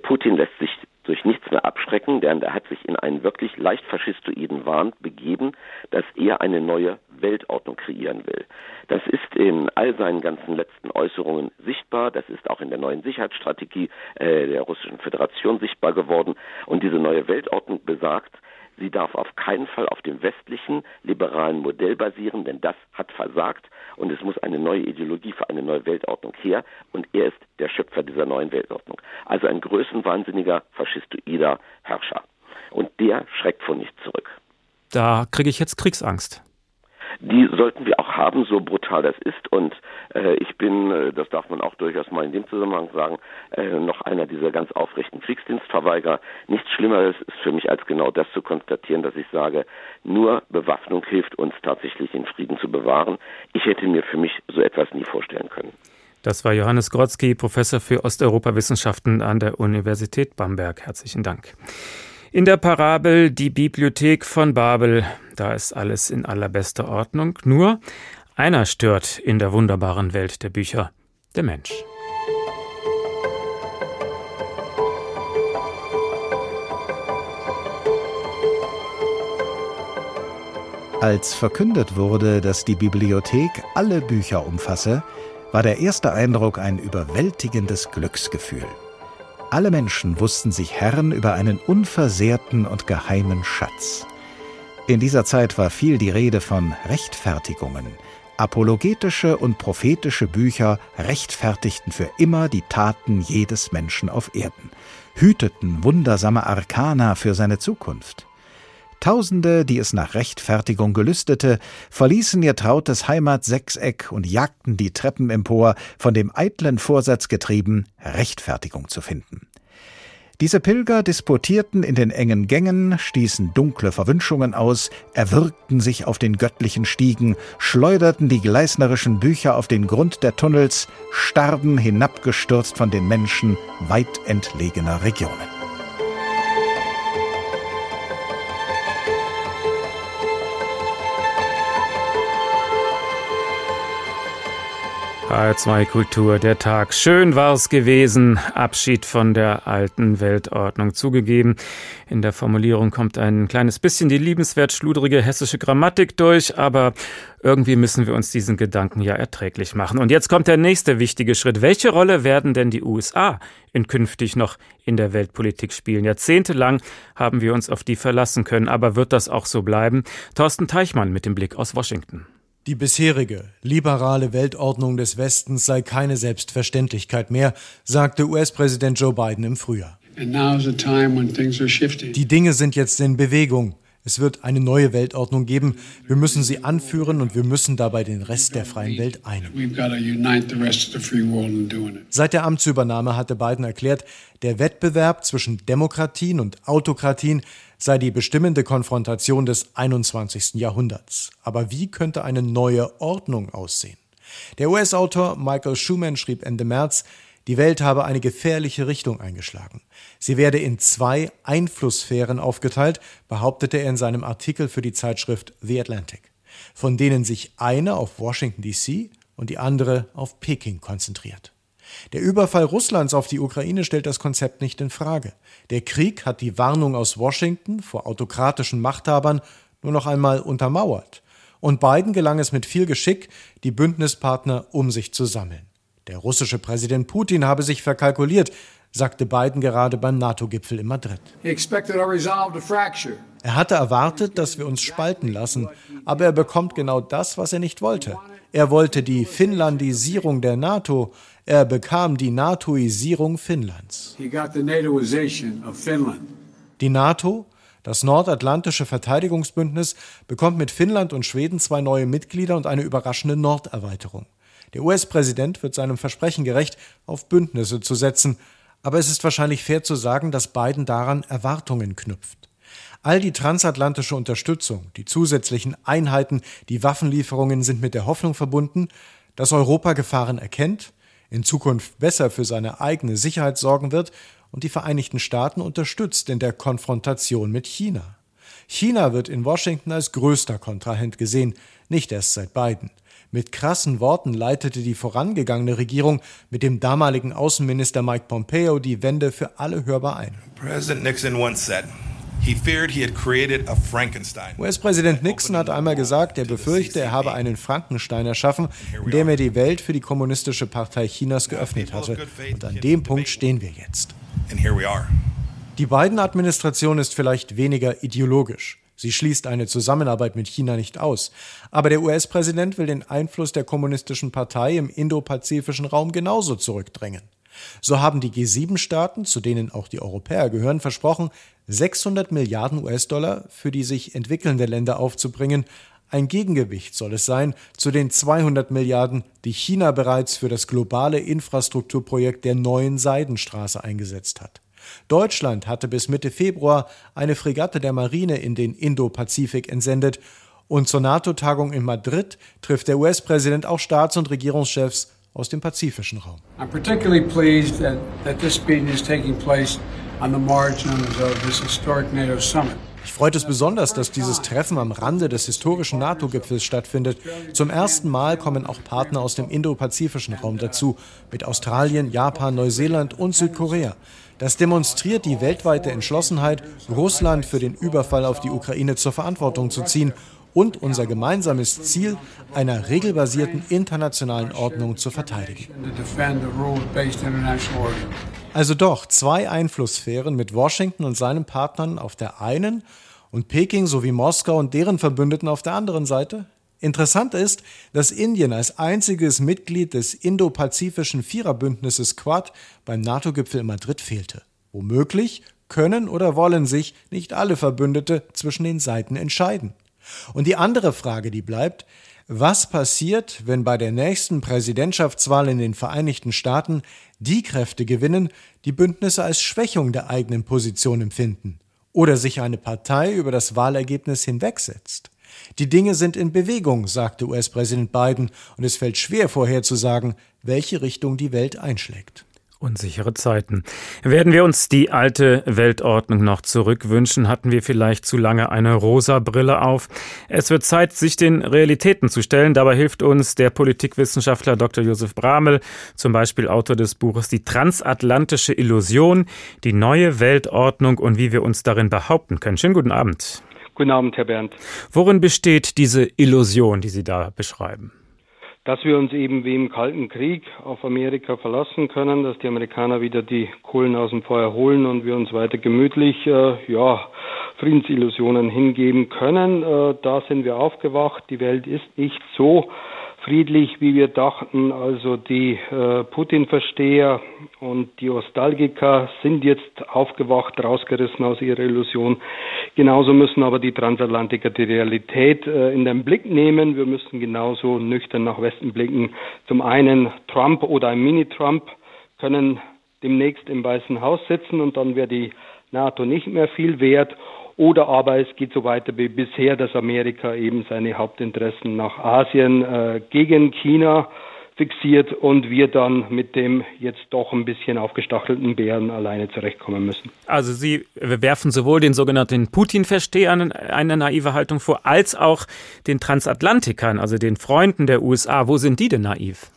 Putin lässt sich durch nichts mehr abschrecken, denn er hat sich in einen wirklich leicht faschistoiden Wahn begeben, dass er eine neue Weltordnung kreieren will. Das ist in all seinen ganzen letzten Äußerungen sichtbar, das ist auch in der neuen Sicherheitsstrategie äh, der Russischen Föderation sichtbar geworden und diese neue Weltordnung besagt, Sie darf auf keinen Fall auf dem westlichen liberalen Modell basieren, denn das hat versagt und es muss eine neue Ideologie für eine neue Weltordnung her und er ist der Schöpfer dieser neuen Weltordnung. Also ein größenwahnsinniger faschistoider Herrscher. Und der schreckt von nichts zurück. Da kriege ich jetzt Kriegsangst die sollten wir auch haben, so brutal das ist. Und äh, ich bin, äh, das darf man auch durchaus mal in dem Zusammenhang sagen, äh, noch einer dieser ganz aufrechten Kriegsdienstverweigerer. Nichts Schlimmeres ist für mich als genau das zu konstatieren, dass ich sage, nur Bewaffnung hilft uns tatsächlich den Frieden zu bewahren. Ich hätte mir für mich so etwas nie vorstellen können. Das war Johannes Grodzki, Professor für Osteuropawissenschaften an der Universität Bamberg. Herzlichen Dank. In der Parabel Die Bibliothek von Babel, da ist alles in allerbester Ordnung, nur einer stört in der wunderbaren Welt der Bücher, der Mensch. Als verkündet wurde, dass die Bibliothek alle Bücher umfasse, war der erste Eindruck ein überwältigendes Glücksgefühl. Alle Menschen wussten sich Herren über einen unversehrten und geheimen Schatz. In dieser Zeit war viel die Rede von Rechtfertigungen. Apologetische und prophetische Bücher rechtfertigten für immer die Taten jedes Menschen auf Erden, hüteten wundersame Arkana für seine Zukunft. Tausende, die es nach Rechtfertigung gelüstete, verließen ihr trautes Heimatsechseck und jagten die Treppen empor, von dem eitlen Vorsatz getrieben, Rechtfertigung zu finden. Diese Pilger disputierten in den engen Gängen, stießen dunkle Verwünschungen aus, erwürgten sich auf den göttlichen Stiegen, schleuderten die gleisnerischen Bücher auf den Grund der Tunnels, starben hinabgestürzt von den Menschen weit entlegener Regionen. HR2 Kultur, der Tag. Schön war's gewesen. Abschied von der alten Weltordnung zugegeben. In der Formulierung kommt ein kleines bisschen die liebenswert schludrige hessische Grammatik durch, aber irgendwie müssen wir uns diesen Gedanken ja erträglich machen. Und jetzt kommt der nächste wichtige Schritt. Welche Rolle werden denn die USA in künftig noch in der Weltpolitik spielen? Jahrzehntelang haben wir uns auf die verlassen können, aber wird das auch so bleiben? Thorsten Teichmann mit dem Blick aus Washington. Die bisherige, liberale Weltordnung des Westens sei keine Selbstverständlichkeit mehr, sagte US-Präsident Joe Biden im Frühjahr. Die Dinge sind jetzt in Bewegung. Es wird eine neue Weltordnung geben. Wir müssen sie anführen und wir müssen dabei den Rest der freien Welt einigen. Seit der Amtsübernahme hatte Biden erklärt, der Wettbewerb zwischen Demokratien und Autokratien sei die bestimmende Konfrontation des 21. Jahrhunderts. Aber wie könnte eine neue Ordnung aussehen? Der US-Autor Michael Schumann schrieb Ende März, die Welt habe eine gefährliche Richtung eingeschlagen. Sie werde in zwei Einflusssphären aufgeteilt, behauptete er in seinem Artikel für die Zeitschrift The Atlantic, von denen sich eine auf Washington DC und die andere auf Peking konzentriert. Der Überfall Russlands auf die Ukraine stellt das Konzept nicht in Frage. Der Krieg hat die Warnung aus Washington vor autokratischen Machthabern nur noch einmal untermauert. Und Biden gelang es mit viel Geschick, die Bündnispartner um sich zu sammeln. Der russische Präsident Putin habe sich verkalkuliert, sagte Biden gerade beim NATO-Gipfel in Madrid. Er hatte erwartet, dass wir uns spalten lassen, aber er bekommt genau das, was er nicht wollte. Er wollte die Finnlandisierung der NATO, er bekam die NATOisierung Finnlands. Die NATO, das Nordatlantische Verteidigungsbündnis, bekommt mit Finnland und Schweden zwei neue Mitglieder und eine überraschende Norderweiterung. Der US-Präsident wird seinem Versprechen gerecht, auf Bündnisse zu setzen, aber es ist wahrscheinlich fair zu sagen, dass Biden daran Erwartungen knüpft. All die transatlantische Unterstützung, die zusätzlichen Einheiten, die Waffenlieferungen sind mit der Hoffnung verbunden, dass Europa Gefahren erkennt, in Zukunft besser für seine eigene Sicherheit sorgen wird und die Vereinigten Staaten unterstützt in der Konfrontation mit China. China wird in Washington als größter Kontrahent gesehen, nicht erst seit Biden. Mit krassen Worten leitete die vorangegangene Regierung mit dem damaligen Außenminister Mike Pompeo die Wende für alle hörbar ein. US-Präsident Nixon hat einmal gesagt, er befürchte, er habe einen Frankenstein erschaffen, indem er die Welt für die Kommunistische Partei Chinas geöffnet hatte. Und an dem Punkt stehen wir jetzt. Die Biden-Administration ist vielleicht weniger ideologisch. Sie schließt eine Zusammenarbeit mit China nicht aus. Aber der US-Präsident will den Einfluss der Kommunistischen Partei im indopazifischen Raum genauso zurückdrängen. So haben die G7-Staaten, zu denen auch die Europäer gehören, versprochen, 600 Milliarden US-Dollar für die sich entwickelnde Länder aufzubringen. Ein Gegengewicht soll es sein zu den 200 Milliarden, die China bereits für das globale Infrastrukturprojekt der neuen Seidenstraße eingesetzt hat. Deutschland hatte bis Mitte Februar eine Fregatte der Marine in den Indo-Pazifik entsendet und zur NATO-Tagung in Madrid trifft der US-Präsident auch Staats- und Regierungschefs aus dem pazifischen Raum. I'm particularly pleased that, that this meeting is taking place on the margins of this historic NATO summit. Ich freut es besonders, dass dieses Treffen am Rande des historischen NATO-Gipfels stattfindet. Zum ersten Mal kommen auch Partner aus dem indopazifischen Raum dazu, mit Australien, Japan, Neuseeland und Südkorea. Das demonstriert die weltweite Entschlossenheit, Russland für den Überfall auf die Ukraine zur Verantwortung zu ziehen und unser gemeinsames Ziel einer regelbasierten internationalen Ordnung zu verteidigen. Also doch zwei Einflusssphären mit Washington und seinen Partnern auf der einen und Peking sowie Moskau und deren Verbündeten auf der anderen Seite? Interessant ist, dass Indien als einziges Mitglied des indopazifischen Viererbündnisses Quad beim NATO-Gipfel in Madrid fehlte. Womöglich können oder wollen sich nicht alle Verbündete zwischen den Seiten entscheiden. Und die andere Frage, die bleibt, was passiert, wenn bei der nächsten Präsidentschaftswahl in den Vereinigten Staaten die Kräfte gewinnen, die Bündnisse als Schwächung der eigenen Position empfinden oder sich eine Partei über das Wahlergebnis hinwegsetzt? Die Dinge sind in Bewegung, sagte US-Präsident Biden, und es fällt schwer vorherzusagen, welche Richtung die Welt einschlägt. Unsichere Zeiten. Werden wir uns die alte Weltordnung noch zurückwünschen, hatten wir vielleicht zu lange eine rosa Brille auf. Es wird Zeit, sich den Realitäten zu stellen. Dabei hilft uns der Politikwissenschaftler Dr. Josef Bramel, zum Beispiel Autor des Buches Die transatlantische Illusion, die neue Weltordnung und wie wir uns darin behaupten können. Schönen guten Abend. Guten Abend, Herr Bernd. Worin besteht diese Illusion, die Sie da beschreiben? Dass wir uns eben wie im Kalten Krieg auf Amerika verlassen können, dass die Amerikaner wieder die Kohlen aus dem Feuer holen und wir uns weiter gemütlich äh, ja, Friedensillusionen hingeben können. Äh, da sind wir aufgewacht. Die Welt ist nicht so friedlich, wie wir dachten. Also die äh, Putin-Versteher und die Nostalgiker sind jetzt aufgewacht, rausgerissen aus ihrer Illusion. Genauso müssen aber die Transatlantiker die Realität äh, in den Blick nehmen. Wir müssen genauso nüchtern nach Westen blicken. Zum einen Trump oder ein Mini-Trump können demnächst im Weißen Haus sitzen und dann wäre die NATO nicht mehr viel wert. Oder aber es geht so weiter wie bisher, dass Amerika eben seine Hauptinteressen nach Asien äh, gegen China fixiert und wir dann mit dem jetzt doch ein bisschen aufgestachelten Bären alleine zurechtkommen müssen. Also Sie werfen sowohl den sogenannten Putin-Verstehern eine naive Haltung vor, als auch den Transatlantikern, also den Freunden der USA. Wo sind die denn naiv?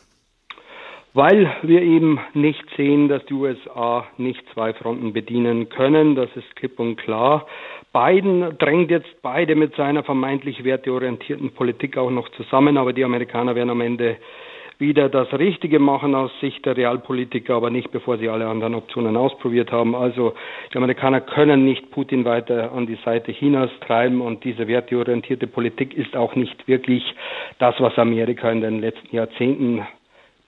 weil wir eben nicht sehen, dass die USA nicht zwei Fronten bedienen können. Das ist klipp und klar. Biden drängt jetzt beide mit seiner vermeintlich werteorientierten Politik auch noch zusammen, aber die Amerikaner werden am Ende wieder das Richtige machen aus Sicht der Realpolitiker, aber nicht bevor sie alle anderen Optionen ausprobiert haben. Also die Amerikaner können nicht Putin weiter an die Seite Chinas treiben und diese werteorientierte Politik ist auch nicht wirklich das, was Amerika in den letzten Jahrzehnten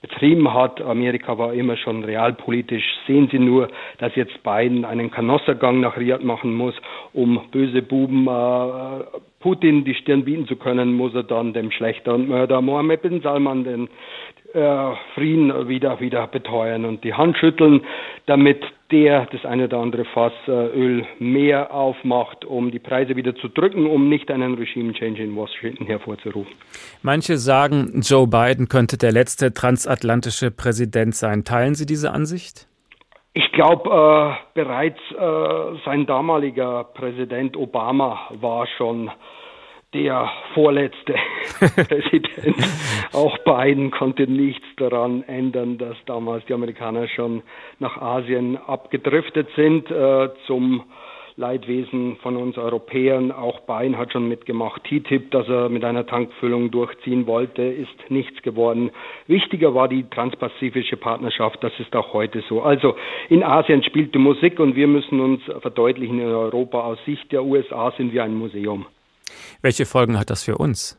betrieben hat. Amerika war immer schon realpolitisch. Sehen Sie nur, dass jetzt Biden einen Kanossergang nach Riyadh machen muss, um böse Buben äh, Putin die Stirn bieten zu können, muss er dann dem Schlechter und Mörder Mohammed bin Salman den äh, Frieden wieder, wieder beteuern und die Hand schütteln, damit der das eine oder andere Fass äh, Öl mehr aufmacht, um die Preise wieder zu drücken, um nicht einen Regime-Change in Washington hervorzurufen. Manche sagen, Joe Biden könnte der letzte transatlantische Präsident sein. Teilen Sie diese Ansicht? Ich glaube, äh, bereits äh, sein damaliger Präsident Obama war schon der vorletzte *laughs* Präsident. Auch Biden konnte nichts daran ändern, dass damals die Amerikaner schon nach Asien abgedriftet sind äh, zum Leidwesen von uns Europäern. Auch Biden hat schon mitgemacht. TTIP, das er mit einer Tankfüllung durchziehen wollte, ist nichts geworden. Wichtiger war die transpazifische Partnerschaft. Das ist auch heute so. Also in Asien spielt die Musik und wir müssen uns verdeutlichen, in Europa aus Sicht der USA sind wir ein Museum. Welche Folgen hat das für uns?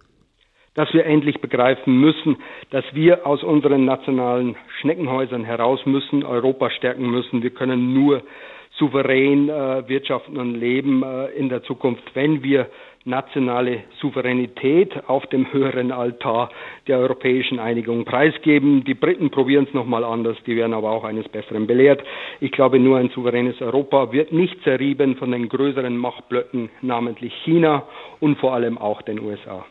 Dass wir endlich begreifen müssen, dass wir aus unseren nationalen Schneckenhäusern heraus müssen, Europa stärken müssen. Wir können nur souverän äh, wirtschaften und leben äh, in der Zukunft, wenn wir nationale Souveränität auf dem höheren Altar der europäischen Einigung preisgeben. Die Briten probieren es nochmal anders, die werden aber auch eines Besseren belehrt. Ich glaube, nur ein souveränes Europa wird nicht zerrieben von den größeren Machtblöcken, namentlich China und vor allem auch den USA.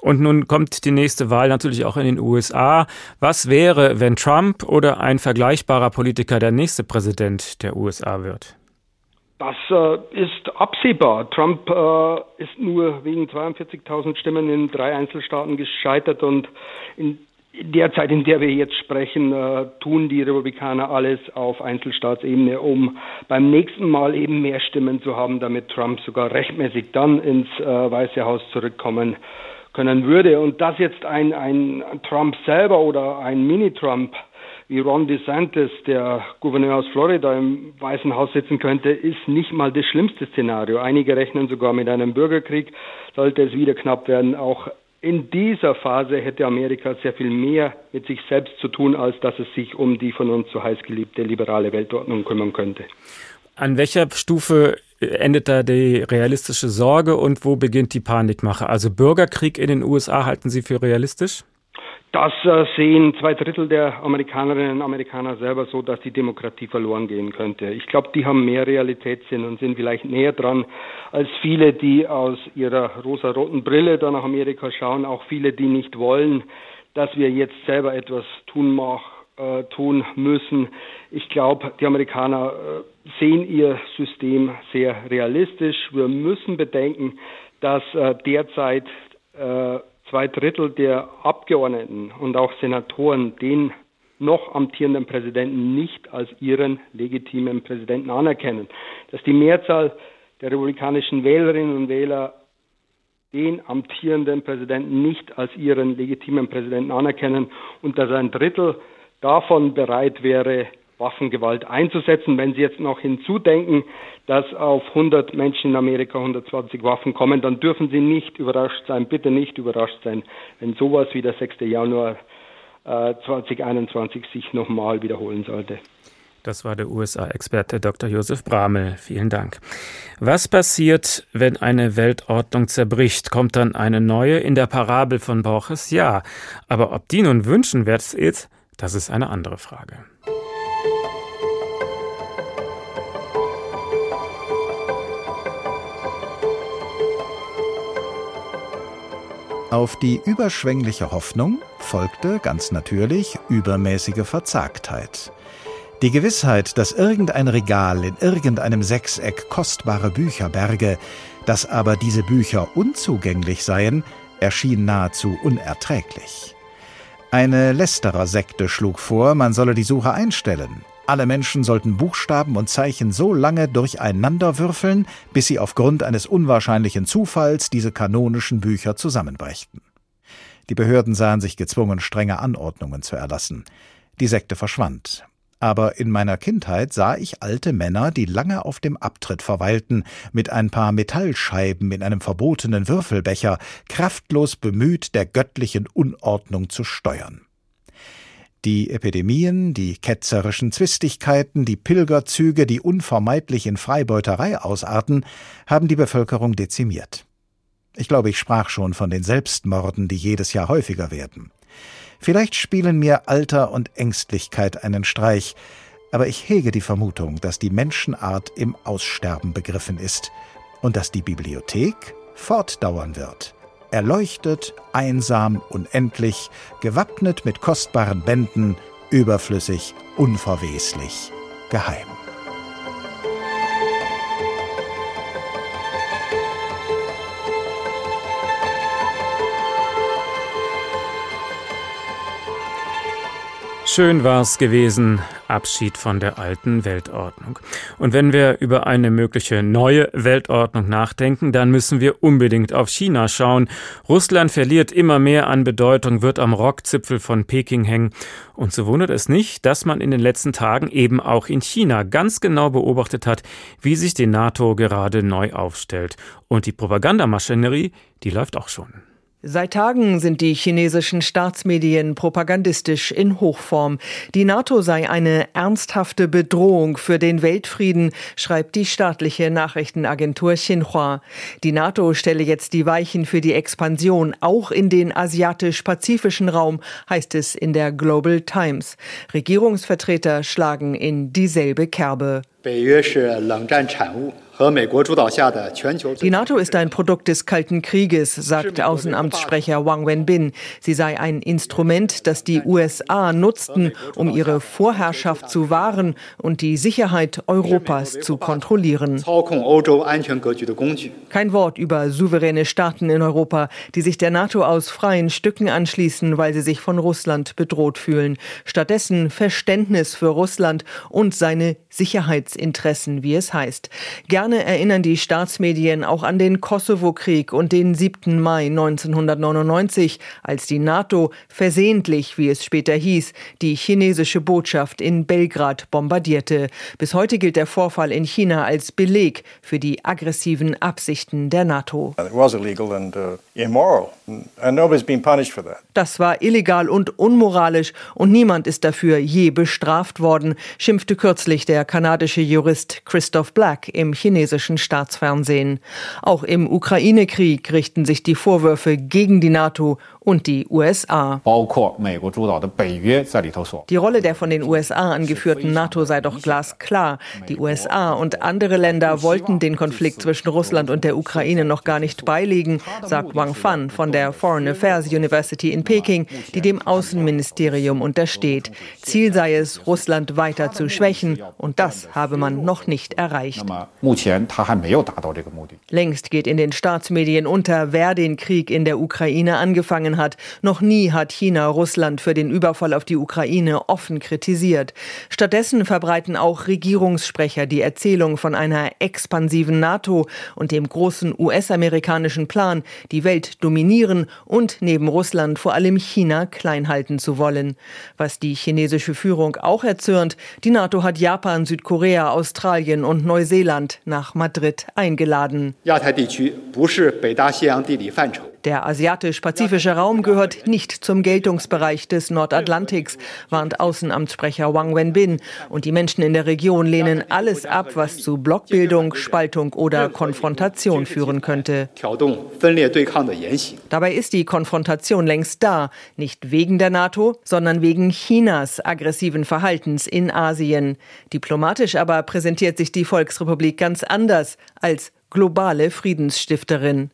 Und nun kommt die nächste Wahl natürlich auch in den USA. Was wäre, wenn Trump oder ein vergleichbarer Politiker der nächste Präsident der USA wird? Das äh, ist absehbar. Trump äh, ist nur wegen 42.000 Stimmen in drei Einzelstaaten gescheitert und in der Zeit, in der wir jetzt sprechen, äh, tun die Republikaner alles auf Einzelstaatsebene, um beim nächsten Mal eben mehr Stimmen zu haben, damit Trump sogar rechtmäßig dann ins äh, Weiße Haus zurückkommen können würde. Und dass jetzt ein, ein Trump selber oder ein Mini-Trump wie Ron DeSantis, der Gouverneur aus Florida, im Weißen Haus sitzen könnte, ist nicht mal das schlimmste Szenario. Einige rechnen sogar mit einem Bürgerkrieg, sollte es wieder knapp werden. Auch in dieser Phase hätte Amerika sehr viel mehr mit sich selbst zu tun, als dass es sich um die von uns so heiß geliebte liberale Weltordnung kümmern könnte. An welcher Stufe endet da die realistische Sorge und wo beginnt die Panikmache? Also Bürgerkrieg in den USA halten Sie für realistisch? Das äh, sehen zwei Drittel der Amerikanerinnen und Amerikaner selber so, dass die Demokratie verloren gehen könnte. Ich glaube, die haben mehr Realitätssinn und sind vielleicht näher dran als viele, die aus ihrer rosa-roten Brille da nach Amerika schauen, auch viele, die nicht wollen, dass wir jetzt selber etwas tun, mach, äh, tun müssen. Ich glaube, die Amerikaner äh, sehen ihr System sehr realistisch. Wir müssen bedenken, dass äh, derzeit äh, zwei Drittel der Abgeordneten und auch Senatoren den noch amtierenden Präsidenten nicht als ihren legitimen Präsidenten anerkennen. Dass die Mehrzahl der republikanischen Wählerinnen und Wähler den amtierenden Präsidenten nicht als ihren legitimen Präsidenten anerkennen und dass ein Drittel davon bereit wäre, Waffengewalt einzusetzen. Wenn Sie jetzt noch hinzudenken, dass auf 100 Menschen in Amerika 120 Waffen kommen, dann dürfen Sie nicht überrascht sein, bitte nicht überrascht sein, wenn sowas wie der 6. Januar äh, 2021 sich nochmal wiederholen sollte. Das war der USA-Experte Dr. Josef Bramel. Vielen Dank. Was passiert, wenn eine Weltordnung zerbricht? Kommt dann eine neue? In der Parabel von Borges ja. Aber ob die nun wünschenswert ist, das ist eine andere Frage. Auf die überschwängliche Hoffnung folgte ganz natürlich übermäßige Verzagtheit. Die Gewissheit, dass irgendein Regal in irgendeinem Sechseck kostbare Bücher berge, dass aber diese Bücher unzugänglich seien, erschien nahezu unerträglich. Eine Lästerer-Sekte schlug vor, man solle die Suche einstellen. Alle Menschen sollten Buchstaben und Zeichen so lange durcheinanderwürfeln, bis sie aufgrund eines unwahrscheinlichen Zufalls diese kanonischen Bücher zusammenbrächten. Die Behörden sahen sich gezwungen, strenge Anordnungen zu erlassen. Die Sekte verschwand. Aber in meiner Kindheit sah ich alte Männer, die lange auf dem Abtritt verweilten, mit ein paar Metallscheiben in einem verbotenen Würfelbecher, kraftlos bemüht, der göttlichen Unordnung zu steuern. Die Epidemien, die ketzerischen Zwistigkeiten, die Pilgerzüge, die unvermeidlich in Freibeuterei ausarten, haben die Bevölkerung dezimiert. Ich glaube, ich sprach schon von den Selbstmorden, die jedes Jahr häufiger werden. Vielleicht spielen mir Alter und Ängstlichkeit einen Streich, aber ich hege die Vermutung, dass die Menschenart im Aussterben begriffen ist und dass die Bibliothek fortdauern wird. Erleuchtet, einsam, unendlich, gewappnet mit kostbaren Bänden, überflüssig, unverweslich, geheim. Schön war's gewesen. Abschied von der alten Weltordnung. Und wenn wir über eine mögliche neue Weltordnung nachdenken, dann müssen wir unbedingt auf China schauen. Russland verliert immer mehr an Bedeutung, wird am Rockzipfel von Peking hängen. Und so wundert es nicht, dass man in den letzten Tagen eben auch in China ganz genau beobachtet hat, wie sich die NATO gerade neu aufstellt. Und die Propagandamaschinerie, die läuft auch schon. Seit Tagen sind die chinesischen Staatsmedien propagandistisch in Hochform. Die NATO sei eine ernsthafte Bedrohung für den Weltfrieden, schreibt die staatliche Nachrichtenagentur Xinhua. Die NATO stelle jetzt die Weichen für die Expansion auch in den asiatisch-pazifischen Raum, heißt es in der Global Times. Regierungsvertreter schlagen in dieselbe Kerbe. Die NATO ist ein Produkt des Kalten Krieges, sagt Außenamtssprecher Wang Wenbin. Sie sei ein Instrument, das die USA nutzten, um ihre Vorherrschaft zu wahren und die Sicherheit Europas zu kontrollieren. Kein Wort über souveräne Staaten in Europa, die sich der NATO aus freien Stücken anschließen, weil sie sich von Russland bedroht fühlen. Stattdessen Verständnis für Russland und seine Sicherheitsinteressen, wie es heißt. Gern Gerne erinnern die Staatsmedien auch an den Kosovo-Krieg und den 7. Mai 1999, als die NATO versehentlich, wie es später hieß, die chinesische Botschaft in Belgrad bombardierte. Bis heute gilt der Vorfall in China als Beleg für die aggressiven Absichten der NATO. Uh, das war illegal und unmoralisch und niemand ist dafür je bestraft worden, schimpfte kürzlich der kanadische Jurist Christoph Black im chinesischen Staatsfernsehen. Auch im Ukraine-Krieg richten sich die Vorwürfe gegen die NATO und die USA. Die Rolle der von den USA angeführten NATO sei doch glasklar. Die USA und andere Länder wollten den Konflikt zwischen Russland und der Ukraine noch gar nicht beilegen, sagt Wang Fan von der Foreign Affairs University in Peking, die dem Außenministerium untersteht. Ziel sei es, Russland weiter zu schwächen, und das habe man noch nicht erreicht. Längst geht in den Staatsmedien unter, wer den Krieg in der Ukraine angefangen hat. Noch nie hat China Russland für den Überfall auf die Ukraine offen kritisiert. Stattdessen verbreiten auch Regierungssprecher die Erzählung von einer expansiven NATO und dem großen US-amerikanischen Plan, die Welt dominieren und neben Russland vor allem China klein halten zu wollen. Was die chinesische Führung auch erzürnt, die NATO hat Japan, Südkorea, Australien und Neuseeland nach Madrid eingeladen. Der asiatisch-pazifische Raum gehört nicht zum Geltungsbereich des Nordatlantiks, warnt Außenamtssprecher Wang Wenbin. Und die Menschen in der Region lehnen alles ab, was zu Blockbildung, Spaltung oder Konfrontation führen könnte. Dabei ist die Konfrontation längst da, nicht wegen der NATO, sondern wegen Chinas aggressiven Verhaltens in Asien. Diplomatisch aber präsentiert sich die Volksrepublik ganz anders als globale Friedensstifterin.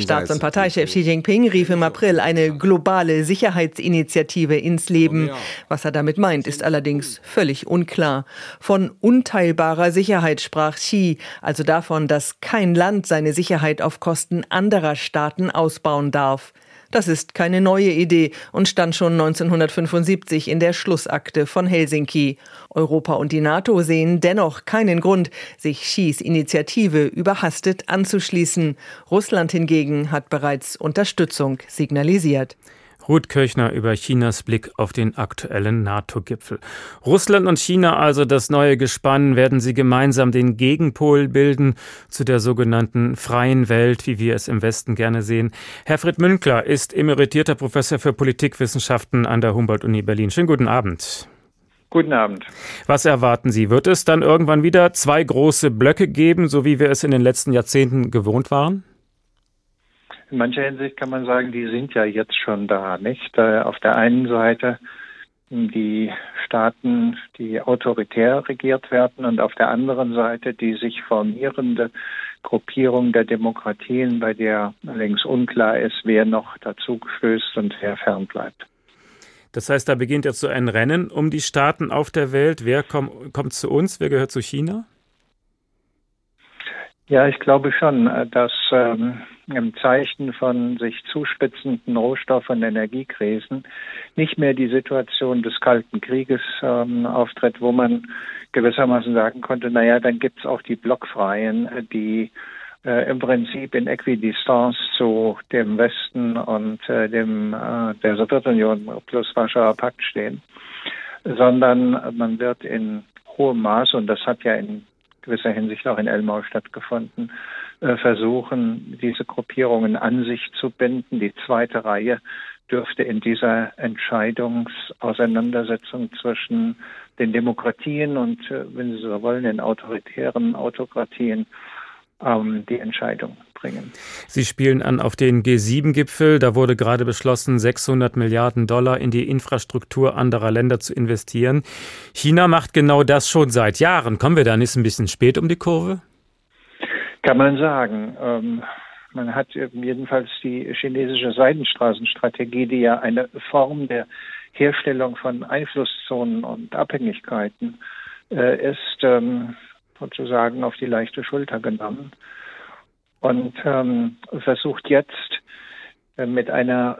Staats- und Parteichef Xi Jinping rief im April eine globale Sicherheitsinitiative ins Leben. Was er damit meint, ist allerdings völlig unklar. Von unteilbarer Sicherheit sprach Xi, also davon, dass kein Land seine Sicherheit auf Kosten anderer Staaten ausbauen darf. Das ist keine neue Idee und stand schon 1975 in der Schlussakte von Helsinki. Europa und die NATO sehen dennoch keinen Grund, sich Xis Initiative überhastet anzuschließen. Russland hingegen hat bereits Unterstützung signalisiert. Ruth Kirchner über Chinas Blick auf den aktuellen NATO-Gipfel. Russland und China, also das neue Gespann, werden sie gemeinsam den Gegenpol bilden zu der sogenannten freien Welt, wie wir es im Westen gerne sehen. Herfried Münkler ist emeritierter Professor für Politikwissenschaften an der Humboldt-Uni Berlin. Schönen guten Abend. Guten Abend. Was erwarten Sie? Wird es dann irgendwann wieder zwei große Blöcke geben, so wie wir es in den letzten Jahrzehnten gewohnt waren? In mancher Hinsicht kann man sagen, die sind ja jetzt schon da, nicht? Auf der einen Seite die Staaten, die autoritär regiert werden und auf der anderen Seite die sich formierende Gruppierung der Demokratien, bei der allerdings unklar ist, wer noch dazu stößt und wer fern bleibt. Das heißt, da beginnt jetzt so ein Rennen um die Staaten auf der Welt. Wer komm, kommt zu uns? Wer gehört zu China? Ja, ich glaube schon, äh, dass ähm, im Zeichen von sich zuspitzenden Rohstoff- und Energiekrisen nicht mehr die Situation des Kalten Krieges ähm, auftritt, wo man gewissermaßen sagen konnte, naja, dann gibt's auch die Blockfreien, äh, die äh, im Prinzip in Äquidistanz zu dem Westen und äh, dem äh, der Sowjetunion plus Warschauer Pakt stehen, sondern man wird in hohem Maße, und das hat ja in gewisser Hinsicht auch in Elmau stattgefunden, äh, versuchen, diese Gruppierungen an sich zu binden. Die zweite Reihe dürfte in dieser Entscheidungsauseinandersetzung zwischen den Demokratien und, äh, wenn Sie so wollen, den autoritären Autokratien ähm, die Entscheidung bringen. Sie spielen an auf den G7-Gipfel. Da wurde gerade beschlossen, 600 Milliarden Dollar in die Infrastruktur anderer Länder zu investieren. China macht genau das schon seit Jahren. Kommen wir da nicht ein bisschen spät um die Kurve? Kann man sagen. Ähm, man hat jedenfalls die chinesische Seidenstraßenstrategie, die ja eine Form der Herstellung von Einflusszonen und Abhängigkeiten äh, ist, ähm, sozusagen auf die leichte Schulter genommen und ähm, versucht jetzt äh, mit einer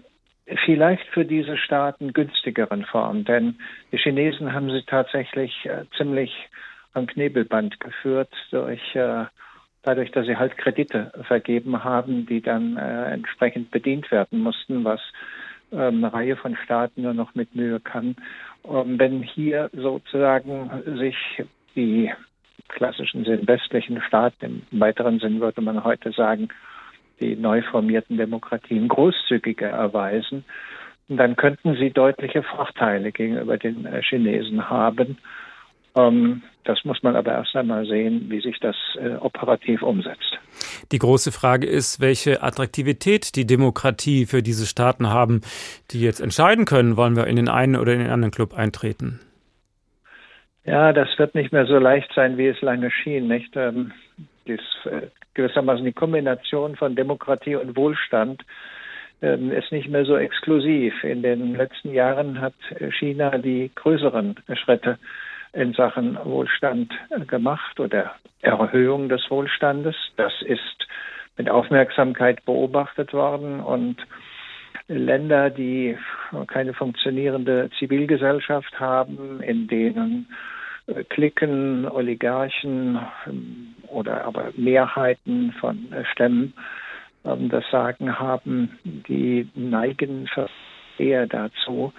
vielleicht für diese Staaten günstigeren Form, denn die Chinesen haben sie tatsächlich äh, ziemlich am Knebelband geführt durch äh, dadurch, dass sie halt Kredite vergeben haben, die dann äh, entsprechend bedient werden mussten, was ähm, eine Reihe von Staaten nur noch mit Mühe kann. Und wenn hier sozusagen sich die klassischen Sinn westlichen Staaten, im weiteren Sinn würde man heute sagen, die neu formierten Demokratien großzügiger erweisen, dann könnten sie deutliche Vorteile gegenüber den äh, Chinesen haben. Ähm, das muss man aber erst einmal sehen, wie sich das äh, operativ umsetzt. Die große Frage ist, welche Attraktivität die Demokratie für diese Staaten haben, die jetzt entscheiden können, wollen wir in den einen oder in den anderen Club eintreten. Ja, das wird nicht mehr so leicht sein, wie es lange schien, nicht? Ähm, äh, gewissermaßen die Kombination von Demokratie und Wohlstand ähm, ist nicht mehr so exklusiv. In den letzten Jahren hat China die größeren Schritte in Sachen Wohlstand gemacht oder Erhöhung des Wohlstandes. Das ist mit Aufmerksamkeit beobachtet worden und Länder, die keine funktionierende Zivilgesellschaft haben, in denen Klicken, Oligarchen ähm, oder aber Mehrheiten von äh, Stämmen ähm, das Sagen haben, die neigen eher dazu,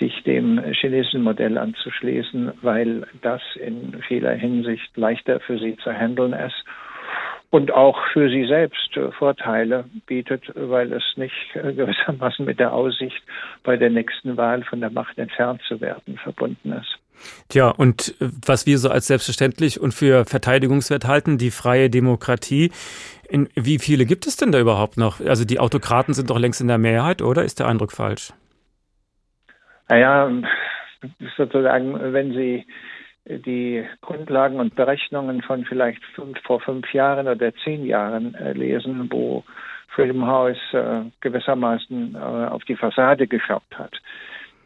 sich dem chinesischen Modell anzuschließen, weil das in vieler Hinsicht leichter für sie zu handeln ist und auch für sie selbst äh, Vorteile bietet, weil es nicht äh, gewissermaßen mit der Aussicht, bei der nächsten Wahl von der Macht entfernt zu werden, verbunden ist. Tja, und äh, was wir so als selbstverständlich und für verteidigungswert halten, die freie Demokratie. In, wie viele gibt es denn da überhaupt noch? Also die Autokraten sind doch längst in der Mehrheit, oder ist der Eindruck falsch? Naja, sozusagen, wenn Sie die Grundlagen und Berechnungen von vielleicht fünf, vor fünf Jahren oder zehn Jahren äh, lesen, wo Freedom House äh, gewissermaßen äh, auf die Fassade geschaut hat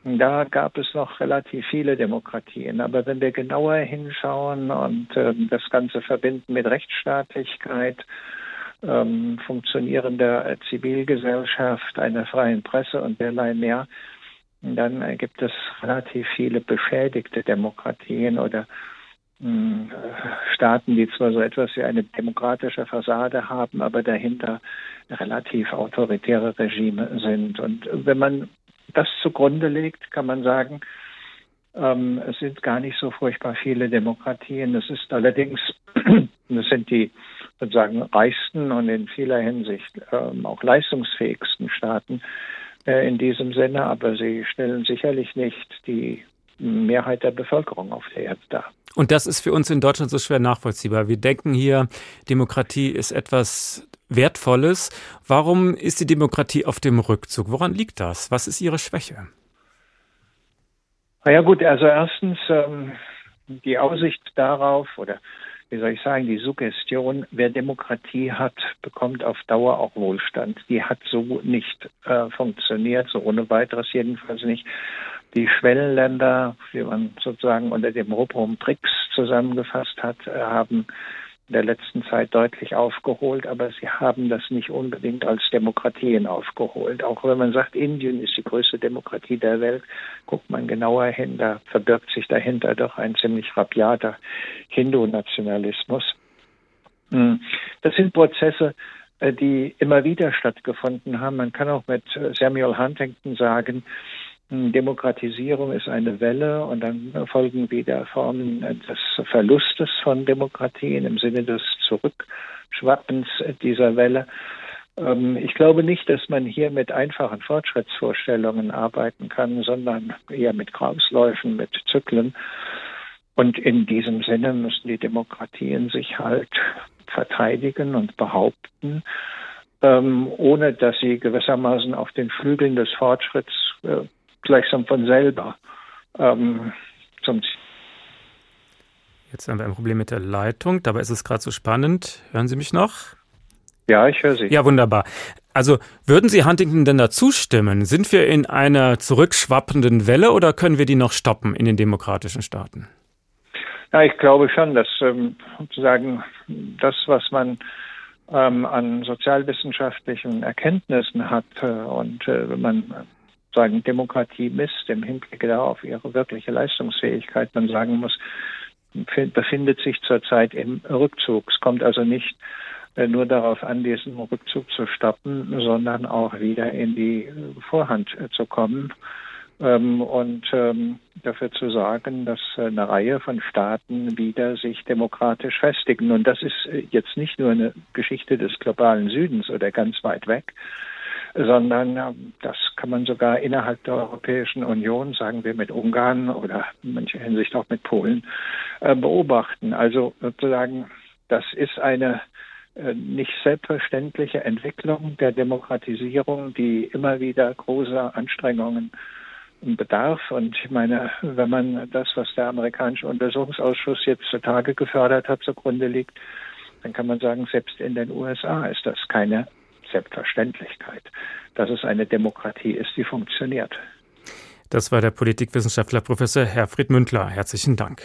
da gab es noch relativ viele Demokratien. Aber wenn wir genauer hinschauen und äh, das Ganze verbinden mit Rechtsstaatlichkeit, ähm, funktionierender Zivilgesellschaft, einer freien Presse und derlei mehr, dann gibt es relativ viele beschädigte Demokratien oder hm, Staaten, die zwar so etwas wie eine demokratische Fassade haben, aber dahinter relativ autoritäre Regime sind. Und wenn man das zugrunde legt, kann man sagen, ähm, es sind gar nicht so furchtbar viele Demokratien. Es ist allerdings, *clears throat* das sind die sozusagen reichsten und in vieler Hinsicht ähm, auch leistungsfähigsten Staaten äh, in diesem Sinne, aber sie stellen sicherlich nicht die Mehrheit der Bevölkerung auf der Erde dar. Und das ist für uns in Deutschland so schwer nachvollziehbar. Wir denken hier, Demokratie ist etwas Wertvolles. Warum ist die Demokratie auf dem Rückzug? Woran liegt das? Was ist ihre Schwäche? Na ja gut, also erstens ähm, die Aussicht darauf oder wie soll ich sagen, die Suggestion, wer Demokratie hat, bekommt auf Dauer auch Wohlstand. Die hat so nicht äh, funktioniert, so ohne weiteres jedenfalls nicht. Die Schwellenländer, wie man sozusagen unter dem Rubrum BRICS zusammengefasst hat, äh, haben in der letzten Zeit deutlich aufgeholt, aber sie haben das nicht unbedingt als Demokratien aufgeholt. Auch wenn man sagt, Indien ist die größte Demokratie der Welt, guckt man genauer hin, da verbirgt sich dahinter doch ein ziemlich rabiater Hindu-Nationalismus. Hm. Das sind Prozesse, äh, die immer wieder stattgefunden haben. Man kann auch mit äh, Samuel Huntington sagen, Demokratisierung ist eine Welle und dann folgen wieder Formen des Verlustes von Demokratien im Sinne des Zurückschwappens dieser Welle. Ähm, ich glaube nicht, dass man hier mit einfachen Fortschrittsvorstellungen arbeiten kann, sondern eher mit Kreisläufen, mit Zyklen. Und in diesem Sinne müssen die Demokratien sich halt verteidigen und behaupten, ähm, ohne dass sie gewissermaßen auf den Flügeln des Fortschritts äh, gleichsam von selber ähm. Jetzt haben wir ein Problem mit der Leitung, dabei ist es gerade so spannend. Hören Sie mich noch? Ja, ich höre Sie. Ja, wunderbar. Also würden Sie Huntington denn da zustimmen? Sind wir in einer zurückschwappenden Welle oder können wir die noch stoppen in den demokratischen Staaten? Ja, ich glaube schon, dass ähm, sozusagen das, was man ähm, an sozialwissenschaftlichen Erkenntnissen hat äh, und äh, wenn man sagen, Demokratie misst im Hinblick darauf ihre wirkliche Leistungsfähigkeit, man sagen muss, befindet sich zurzeit im Rückzug. Es kommt also nicht äh, nur darauf an, diesen Rückzug zu stoppen, sondern auch wieder in die Vorhand äh, zu kommen ähm, und ähm, dafür zu sorgen, dass eine Reihe von Staaten wieder sich demokratisch festigen. Und das ist äh, jetzt nicht nur eine Geschichte des globalen Südens oder ganz weit weg, sondern das kann man sogar innerhalb der Europäischen Union, sagen wir mit Ungarn oder in mancher Hinsicht auch mit Polen, äh, beobachten. Also sozusagen, das ist eine äh, nicht selbstverständliche Entwicklung der Demokratisierung, die immer wieder große Anstrengungen bedarf. Und ich meine, wenn man das, was der amerikanische Untersuchungsausschuss jetzt zutage gefördert hat, zugrunde liegt, dann kann man sagen, selbst in den USA ist das keine Selbstverständlichkeit, dass es eine Demokratie ist, die funktioniert. Das war der Politikwissenschaftler Professor Herfried Mündler. Herzlichen Dank.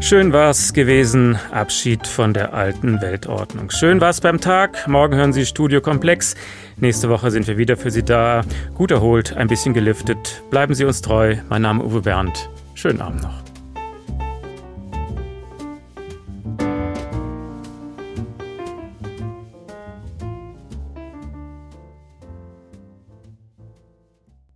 Schön war's gewesen. Abschied von der alten Weltordnung. Schön war's beim Tag. Morgen hören Sie Studio Komplex. Nächste Woche sind wir wieder für Sie da. Gut erholt, ein bisschen geliftet. Bleiben Sie uns treu. Mein Name ist Uwe Berndt. Schönen Abend noch.